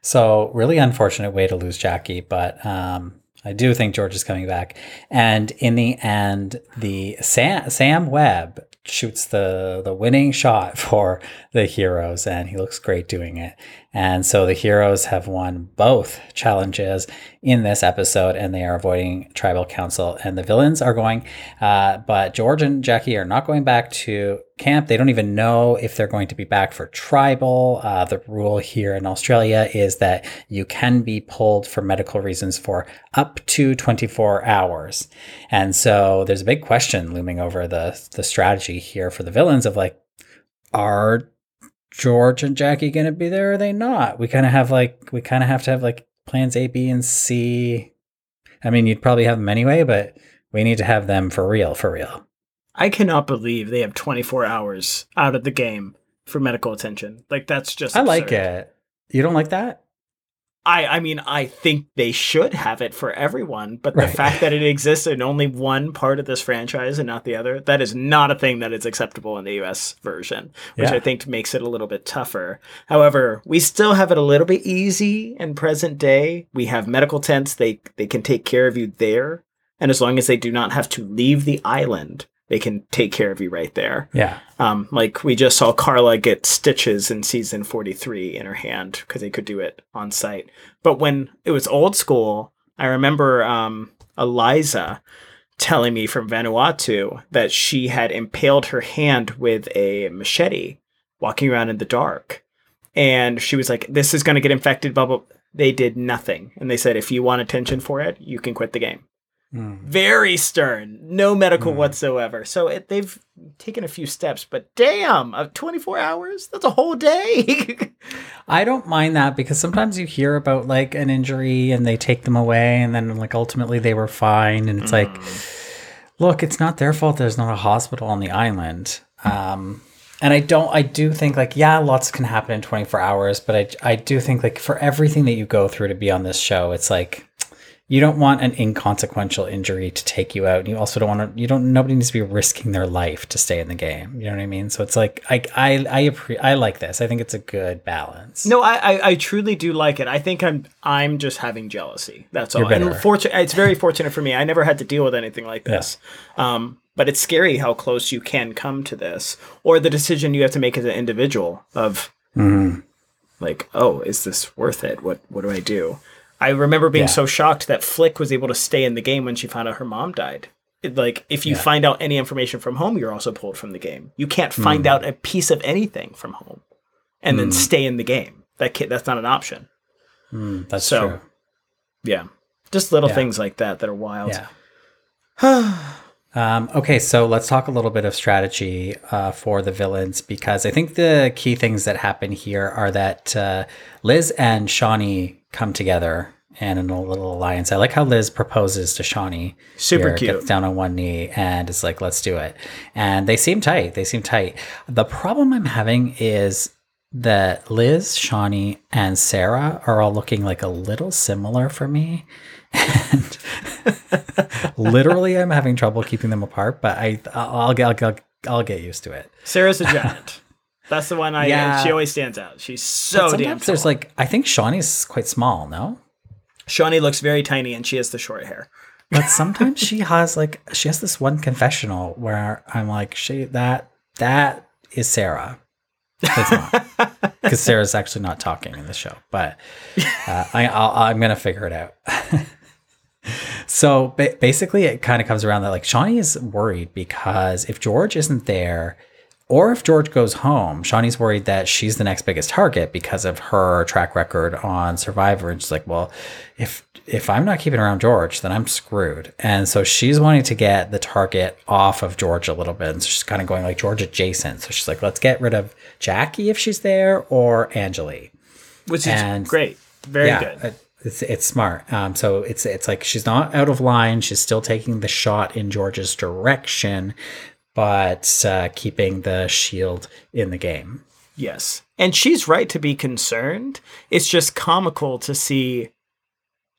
So really unfortunate way to lose Jackie, but um, I do think George is coming back. And in the end, the Sam, Sam Webb shoots the the winning shot for the heroes, and he looks great doing it. And so the heroes have won both challenges in this episode, and they are avoiding tribal council. And the villains are going, uh, but George and Jackie are not going back to camp. They don't even know if they're going to be back for tribal. Uh, the rule here in Australia is that you can be pulled for medical reasons for up to 24 hours. And so there's a big question looming over the the strategy here for the villains of like, are George and Jackie going to be there? Or are they not? We kind of have like we kind of have to have like plans A, B, and C. I mean, you'd probably have them anyway, but we need to have them for real, for real. i cannot believe they have 24 hours out of the game for medical attention like that's just I like it. You don't like that? I i mean i think they should have it for everyone but the Right. fact that it exists in only one part of this franchise and not the other that is not a thing that is acceptable in the us version which Yeah. i think makes it a little bit tougher however we still have it a little bit easy in present day we have medical tents they they can take care of you there and as long as they do not have to leave the island they can take care of you right there Yeah. um, like we just saw Carla get stitches in season 43 in her hand because they could do it on site. But when it was old school, I remember um, Eliza telling me from Vanuatu that she had impaled her hand with a machete walking around in the dark. And she was like, This is going to get infected, blah, blah. They did nothing. And they said, If you want attention for it, you can quit the game Mm. very stern, no medical Hmm. whatsoever. So it, they've taken a few steps, but damn, uh, 24 hours? That's a whole day. I don't mind that because sometimes you hear about like an injury and they take them away and then like ultimately they were fine and it's like look, it's not their fault there's not a hospital on the island. Um and I don't I do think like yeah, lots can happen in 24 hours, but I I do think like for everything that you go through to be on this show, it's like you don't want an inconsequential injury to take you out. And you also don't want to, you don't, nobody needs to be risking their life to stay in the game. You know what I mean? So it's like, I, I, I, appre- I like this. I think it's a good balance. No, I, I, I truly do like it. I think I'm I'm just having jealousy. That's all. And fortunate, it's very fortunate for me. I never had to deal with anything like this. Um, but it's scary how close you can come to this, or the decision you have to make as an individual of Mhm. like, oh, is this worth it? What what do I do? I remember being Yeah. so shocked that Flick was able to stay in the game when she found out her mom died. It- like, if you Yeah. find out any information from home, you're also pulled from the game. You can't Hmm. find out a piece of anything from home and then stay in the game. That ca that's not an option. Mm, that's So, true. Yeah, just little Yeah. things like that that are wild. Yeah. um, okay, so let's talk a little bit of strategy uh, for the villains because I think the key things that happen here are that uh, Liz and Shonee come together and in a little alliance. I like how Liz proposes to Shonee. Super here, cute. Gets down on one knee and is like, "Let's do it." And they seem tight. They seem tight. The problem I'm having is that Liz, Shonee, and Sarah are all looking like a little similar for me. And literally, I'm having trouble keeping them apart, but I, I'll get, I'll, I'll get used to it. Sarah's a giant. That's the one I. Yeah. She always stands out. She's But so damn sometimes there's tall. like, I think Shonee's quite small, no? Shonee looks very tiny, and she has the short hair. But sometimes she has like, she has this one confessional where I'm like, she, that, that is Sarah. It's not. Because Sarah's actually not talking in the show, but uh, I, I'll, I'm going to figure it out. so ba- basically, it kind of comes around that like Shonee is worried because if George isn't there, or if George goes home, Shonee's worried that she's the next biggest target because of her track record on Survivor. And she's like, well, if if I'm not keeping around George, then I'm screwed. And so she's wanting to get the target off of George a little bit. And so she's kind of going like George adjacent. So she's like, let's get rid of Jackie if she's there or Angeli. Which is And- great. Very good. It's it's smart. Um, so it's it's like she's not out of line. She's still taking the shot in George's direction, but uh, keeping the shield in the game. Yes. And she's right to be concerned. It's just comical to see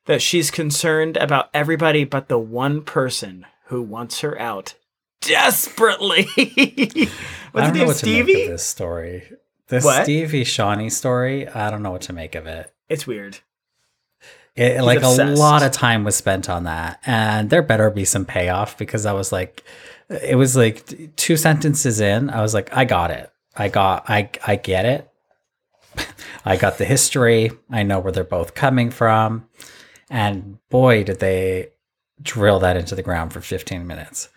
that she's concerned about everybody but the one person who wants her out desperately. I don't know name? what to make of this story. The What? Stevie Shonee story. I don't know what to make of it. It's weird. It, like a lot of time was spent on that, and there better be some payoff because I was like, it was like two sentences in. I was like, I got it. I got. I I get it. I got the history. I know where they're both coming from, and boy, did they drill that into the ground for 15 minutes.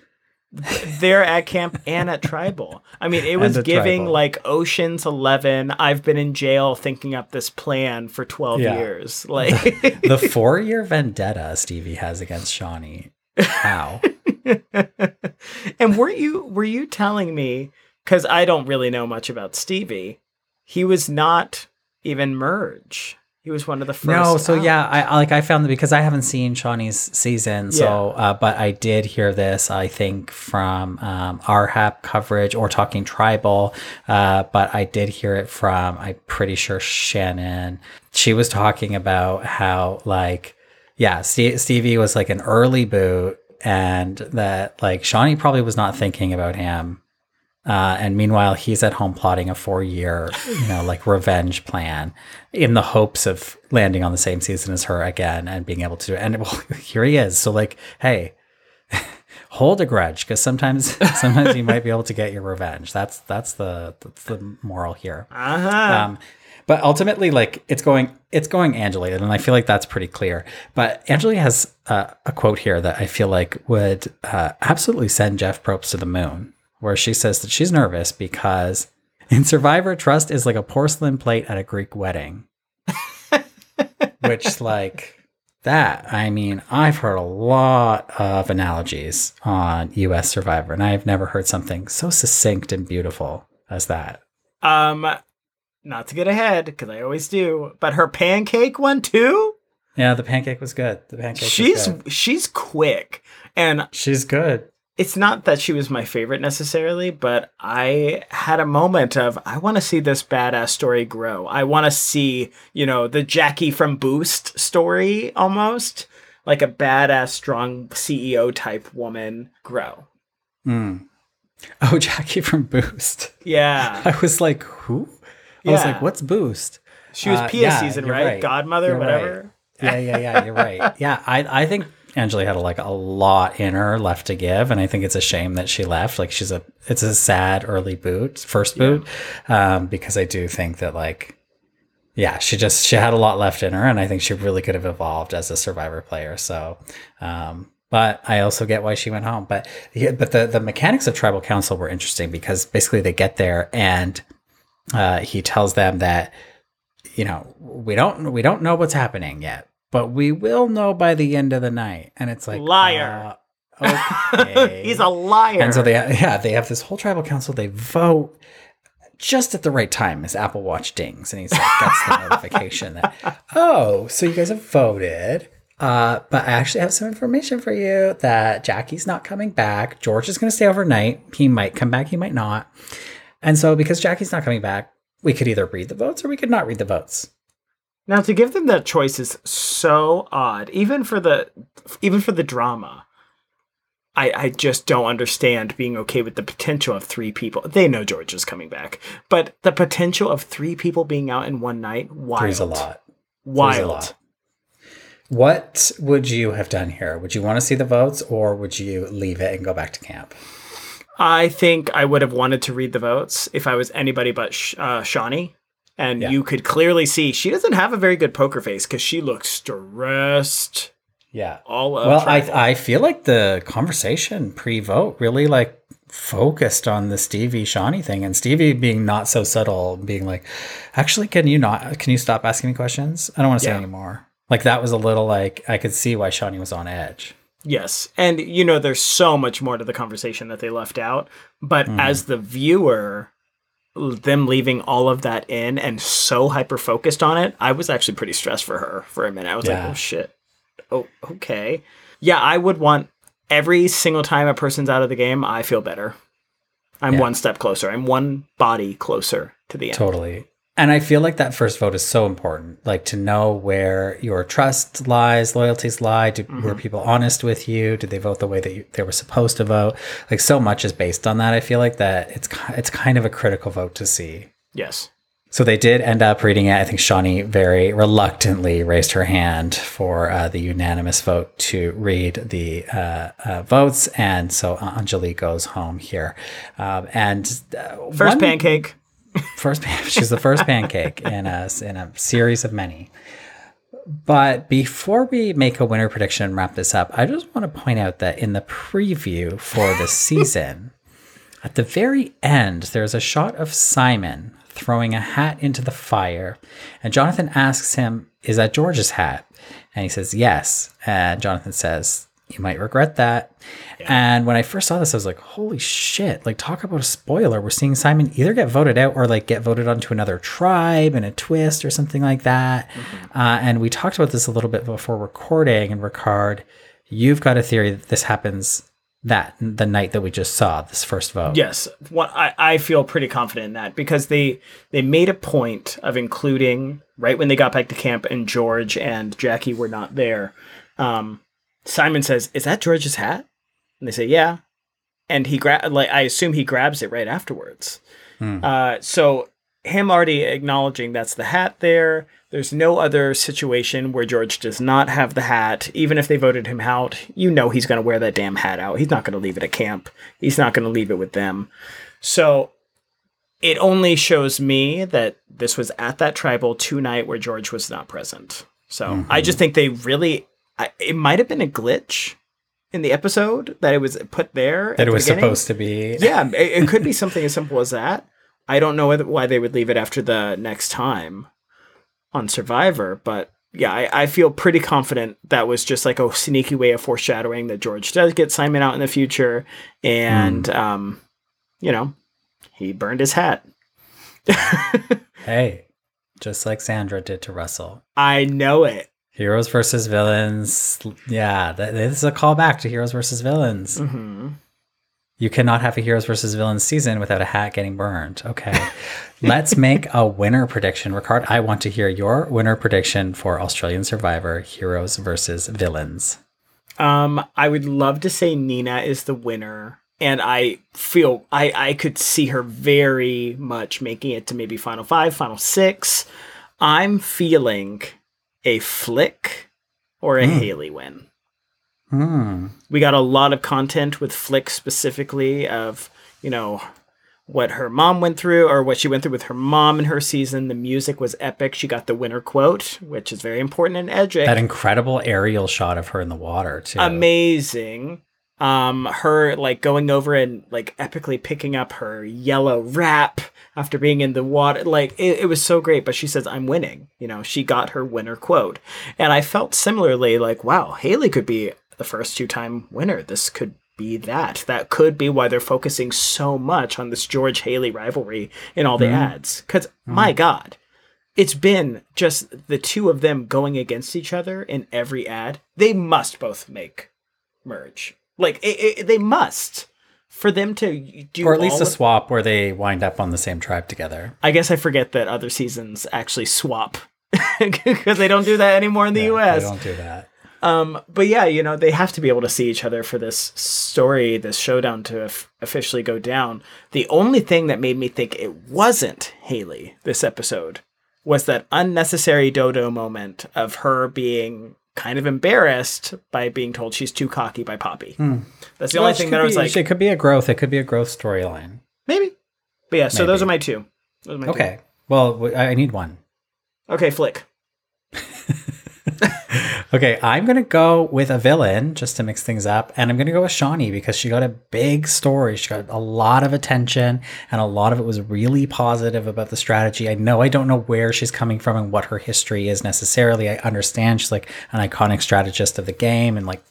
There at camp and at tribal. I mean, it was giving tribal. like Ocean's 11. I've been in jail thinking up this plan for 12 Yeah. years. Like The four year vendetta Stevie has against Shonee. How? and were you were you telling me cuz I don't really know much about Stevie, he was not even merge. He was one of the first. No, so out. yeah, I like I found that because I haven't seen Shonee's season, so uh, but I did hear this. I think from um, RHAP coverage or talking tribal, uh, but I did hear it from I'm pretty sure Shannon. She was talking about how like yeah, Ste Stevie was like an early boot, and that like Shonee probably was not thinking about him. Uh, and meanwhile, he's at home plotting a four-year, you know, like revenge plan in the hopes of landing on the same season as her again and being able to do it. And well, here he is. So, like, hey, hold a grudge because sometimes, sometimes you might be able to get your revenge. That's that's the that's the moral here. Uh-huh. Um, but ultimately, like it's going, it's going Angeli, and I feel like that's pretty clear. But Angeli has uh, a quote here that I feel like would uh, absolutely send Jeff Probst to the moon, where she says that she's nervous because in Survivor, trust is like a porcelain plate at a Greek wedding. Which, like that, I mean, I've heard a lot of analogies on U.S. Survivor, and I've never heard something so succinct and beautiful as that. Um, not to get ahead because I always do, but her pancake one too. Yeah, the pancake was good. The pancake. She's she's quick, and she's good. it's not that she was my favorite necessarily, but I had a moment of I want to see this badass story grow. I want to see you know the Jackie from Boost story almost. like a badass, strong CEO type woman grow. Mm. Oh, Jackie from Boost. Yeah. I was like, who? I was like, what's Boost? She was Uh, Pia yeah, season, right? right. Godmother, You're whatever. Yeah, yeah, yeah. You're right. Yeah, I, I think Angela had like a lot in her left to give, and I think it's a shame that she left. Like she's a, it's a sad early boot, first boot, um, because I do think that like, yeah, she just she had a lot left in her, and I think she really could have evolved as a Survivor player. So, um, but I also get why she went home. But yeah, but the the mechanics of tribal council were interesting because basically they get there and uh, he tells them that you know we don't we don't know what's happening yet, but we will know by the end of the night. And it's like Liar. uh, okay. He's a liar. And so they yeah they have this whole tribal council. They vote just at the right time as Apple Watch dings, and he's like "That's the notification that oh, so you guys have voted. Uh, but I actually have some information for you that Jackie's not coming back. George is going to stay overnight. He might come back. He might not. And so because Jackie's not coming back, we could either read the votes or we could not read the votes. Now to give them that choice is so odd, even for the even for the drama. I, I just don't understand being okay with the potential of three people. They know George is coming back, but the potential of three people being out in one night, wild. Three's a lot. Three's Wild. a lot. What would you have done here? Would you want to see the votes or would you leave it and go back to camp? I think I would have wanted to read the votes if I was anybody but Sh- uh, Shonee. And Yeah. you could clearly see she doesn't have a very good poker face because she looks stressed Yeah. all. Well. I I feel like the conversation pre-vote really like focused on the Stevie Shonee thing, and Stevie being not so subtle, being like, "Actually, can you not? Can you stop asking me questions? I don't want to say Yeah. anymore." Like that was a little like I could see why Shonee was on edge. Yes. And you know, there's so much more to the conversation that they left out. But Mm-hmm. as the viewer, them leaving all of that in and so hyper focused on it, I was actually pretty stressed for her for a minute. I was Yeah. like, oh shit. Oh, okay. Yeah, I would want every single time a person's out of the game, I feel better. I'm Yeah. one step closer. I'm one body closer to the end. Totally. And I feel like that first vote is so important, like to know where your trust lies, loyalties lie. Do, Were people honest with you? Did they vote the way that you, they were supposed to vote? Like so much is based on that. I feel like that it's it's kind of a critical vote to see. Yes. So they did end up reading it. I think Shonee very reluctantly raised her hand for uh, the unanimous vote to read the uh, uh, votes, and so Anjali goes home here. Um, and uh, First one- pancake. First, she's the first pancake in a in a series of many. But before we make a winner prediction and wrap this up, I just want to point out that in the preview for the season, at the very end, there's a shot of Simon throwing a hat into the fire, and Jonathan asks him, "Is that George's hat?" And he says, "Yes." And Jonathan says, "You might regret that." And when I first saw this, I was like, "Holy shit!" Like, talk about a spoiler. We're seeing Simon either get voted out or like get voted onto another tribe in a twist or something like that. Uh, and we talked about this a little bit before recording. And Ricard, you've got a theory that this happens that the night that we just saw this first vote. Yes, what I, I feel pretty confident in that because they they made a point of including right when they got back to camp and George and Jackie were not there. Um, Simon says, "Is that George's hat?" And they say, "Yeah," and he grab like I assume he grabs it right afterwards. Uh, so him already acknowledging that's the hat there. There's no other situation where George does not have the hat. Even if they voted him out, you know he's going to wear that damn hat out. He's not going to leave it at camp. He's not going to leave it with them. So it only shows me that this was at that tribal two night where George was not present. So I just think they really, I, it might have been a glitch in the episode that it was put there. that it was supposed to be. Yeah, it, it could be something as simple as that. I don't know why they would leave it after the next time on Survivor, but yeah, I, I feel pretty confident that was just like a sneaky way of foreshadowing that George does get Simon out in the future, and um, you know, he burned his hat. Hey, just like Sandra did to Russell. I know it. Heroes versus villains. Yeah, that, this is a callback to heroes versus villains. hmm You cannot have a heroes versus villains season without a hat getting burned. Okay. Let's make a winner prediction. Ricard, I want to hear your winner prediction for Australian Survivor Heroes versus Villains. Um, I would love to say Nina is the winner, and I feel I I could see her very much making it to maybe final five, final six. I'm feeling a flick or a Hayley win. Hmm. We got a lot of content with Flick specifically of you know what her mom went through or what she went through with her mom in her season. The music was epic. She got the winner quote, which is very important in edgic. That incredible aerial shot of her in the water, too. amazing. Um, her like going over and like epically picking up her yellow wrap after being in the water. Like it, it was so great. But she says, "I'm winning." You know, she got her winner quote, and I felt similarly like, wow, Hayley could be the first two-time winner. This could be that. That could be why they're focusing so much on this George Hayley rivalry in all the ads. Because my God, it's been just the two of them going against each other in every ad. They must both make merge. Like it, it, they must for them to do. or at least a swap where they wind up on the same tribe together. I guess I forget that other seasons actually swap because they don't do that anymore in the Yeah, U.S. They don't do that. Um, but yeah, you know, they have to be able to see each other for this story, this showdown to f- officially go down. The only thing that made me think it wasn't Hayley this episode was that unnecessary dodo moment of her being kind of embarrassed by being told she's too cocky by Poppy. Hmm. That's the only thing that I could was be- like, it could be a growth. It could be a growth storyline. maybe. But yeah, so those are my two. Those are my two. Okay. Well, I need one. Okay, Flick. Okay, I'm gonna go with a villain just to mix things up, and I'm gonna go with Shonee because she got a big story. She got a lot of attention, and a lot of it was really positive about the strategy. I know I don't know where she's coming from and what her history is necessarily. I understand she's like an iconic strategist of the game and like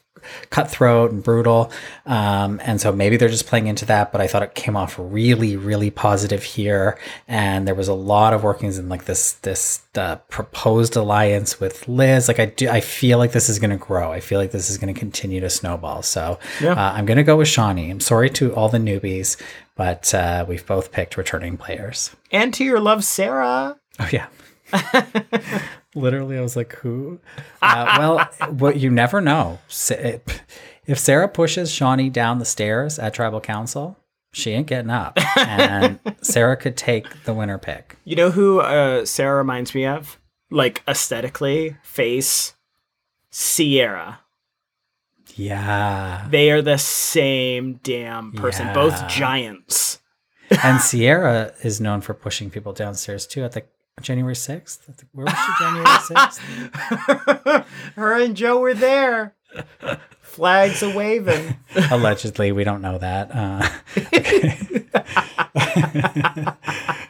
cutthroat and brutal, um, and so maybe they're just playing into that. But I thought it came off really, really positive here, and there was a lot of workings in like this this uh, proposed alliance with Liz. Like I do, I feel like this is going to grow. I feel like this is going to continue to snowball. So Yeah. uh, I'm going to go with Shonee. I'm sorry to all the newbies, but uh, we've both picked returning players. And to your love, Sarah. Oh yeah. Literally, I was like, "Who?" Uh, well, what you never know. If Sarah pushes Shonee down the stairs at Tribal Council, she ain't getting up, and Sarah could take the winner pick. You know who uh, Sarah reminds me of? Like aesthetically, face, Sierra. Yeah, They are the same damn person, both giants. and Sierra is known for pushing people downstairs too. At the January sixth, where was she? January sixth. Her and Joe were there. Flags a waving. Allegedly, we don't know that. Uh, okay.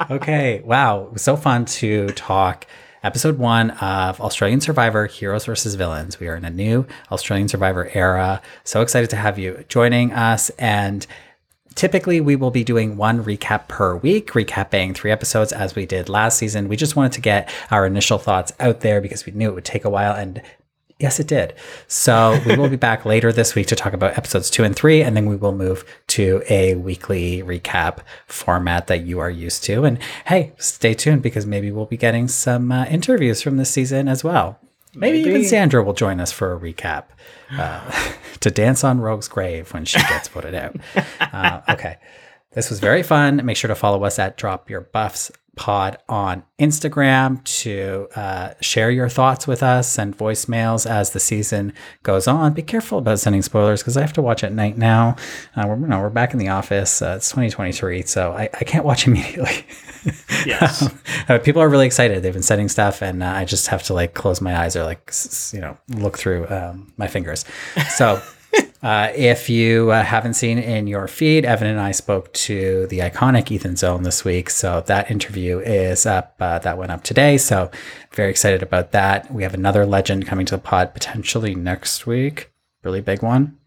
okay. Wow. It was so fun to talk. Episode one of Australian Survivor Heroes versus Villains. We are in a new Australian Survivor era. So excited to have you joining us. And typically, we will be doing one recap per week, recapping three episodes as we did last season. We just wanted to get our initial thoughts out there because we knew it would take a while. And Yes, it did. So we will be back later this week to talk about episodes two and three, and then we will move to a weekly recap format that you are used to. And hey, stay tuned because maybe we'll be getting some uh, interviews from this season as well. Maybe, even Sandra will join us for a recap uh, to dance on Rogue's grave when she gets voted out. Uh, okay. This was very fun. Make sure to follow us at Drop Your Buffs Pod on Instagram to uh, share your thoughts with us and voicemails as the season goes on. Be careful about sending spoilers because I have to watch at night now. Uh, we're, you know, we're back in the office. Uh, it's 2023, so I, I can't watch immediately. Yes. Uh, people are really excited. They've been sending stuff, and uh, I just have to like close my eyes or like you know look through um, my fingers. So. Uh, if you uh, haven't seen in your feed, Evan and I spoke to the iconic Ethan Zohn this week. So that interview is up. Uh, that went up today. So very excited about that. We have another legend coming to the pod potentially next week. Really big one.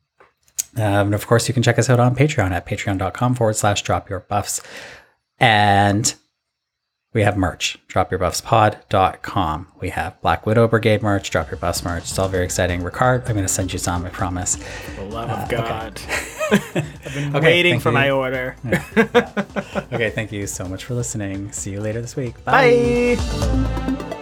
Um, and of course, you can check us out on Patreon at patreon.com forward slash drop your buffs. And we have merch, dropyourbuffspod.com. We have Black Widow Brigade merch, Drop Your Buffs merch. It's all very exciting. Ricard, I'm going to send you some, I promise. the love of uh, God. I've been Okay, waiting for you. my order. Okay, thank you so much for listening. See you later this week. Bye. Bye.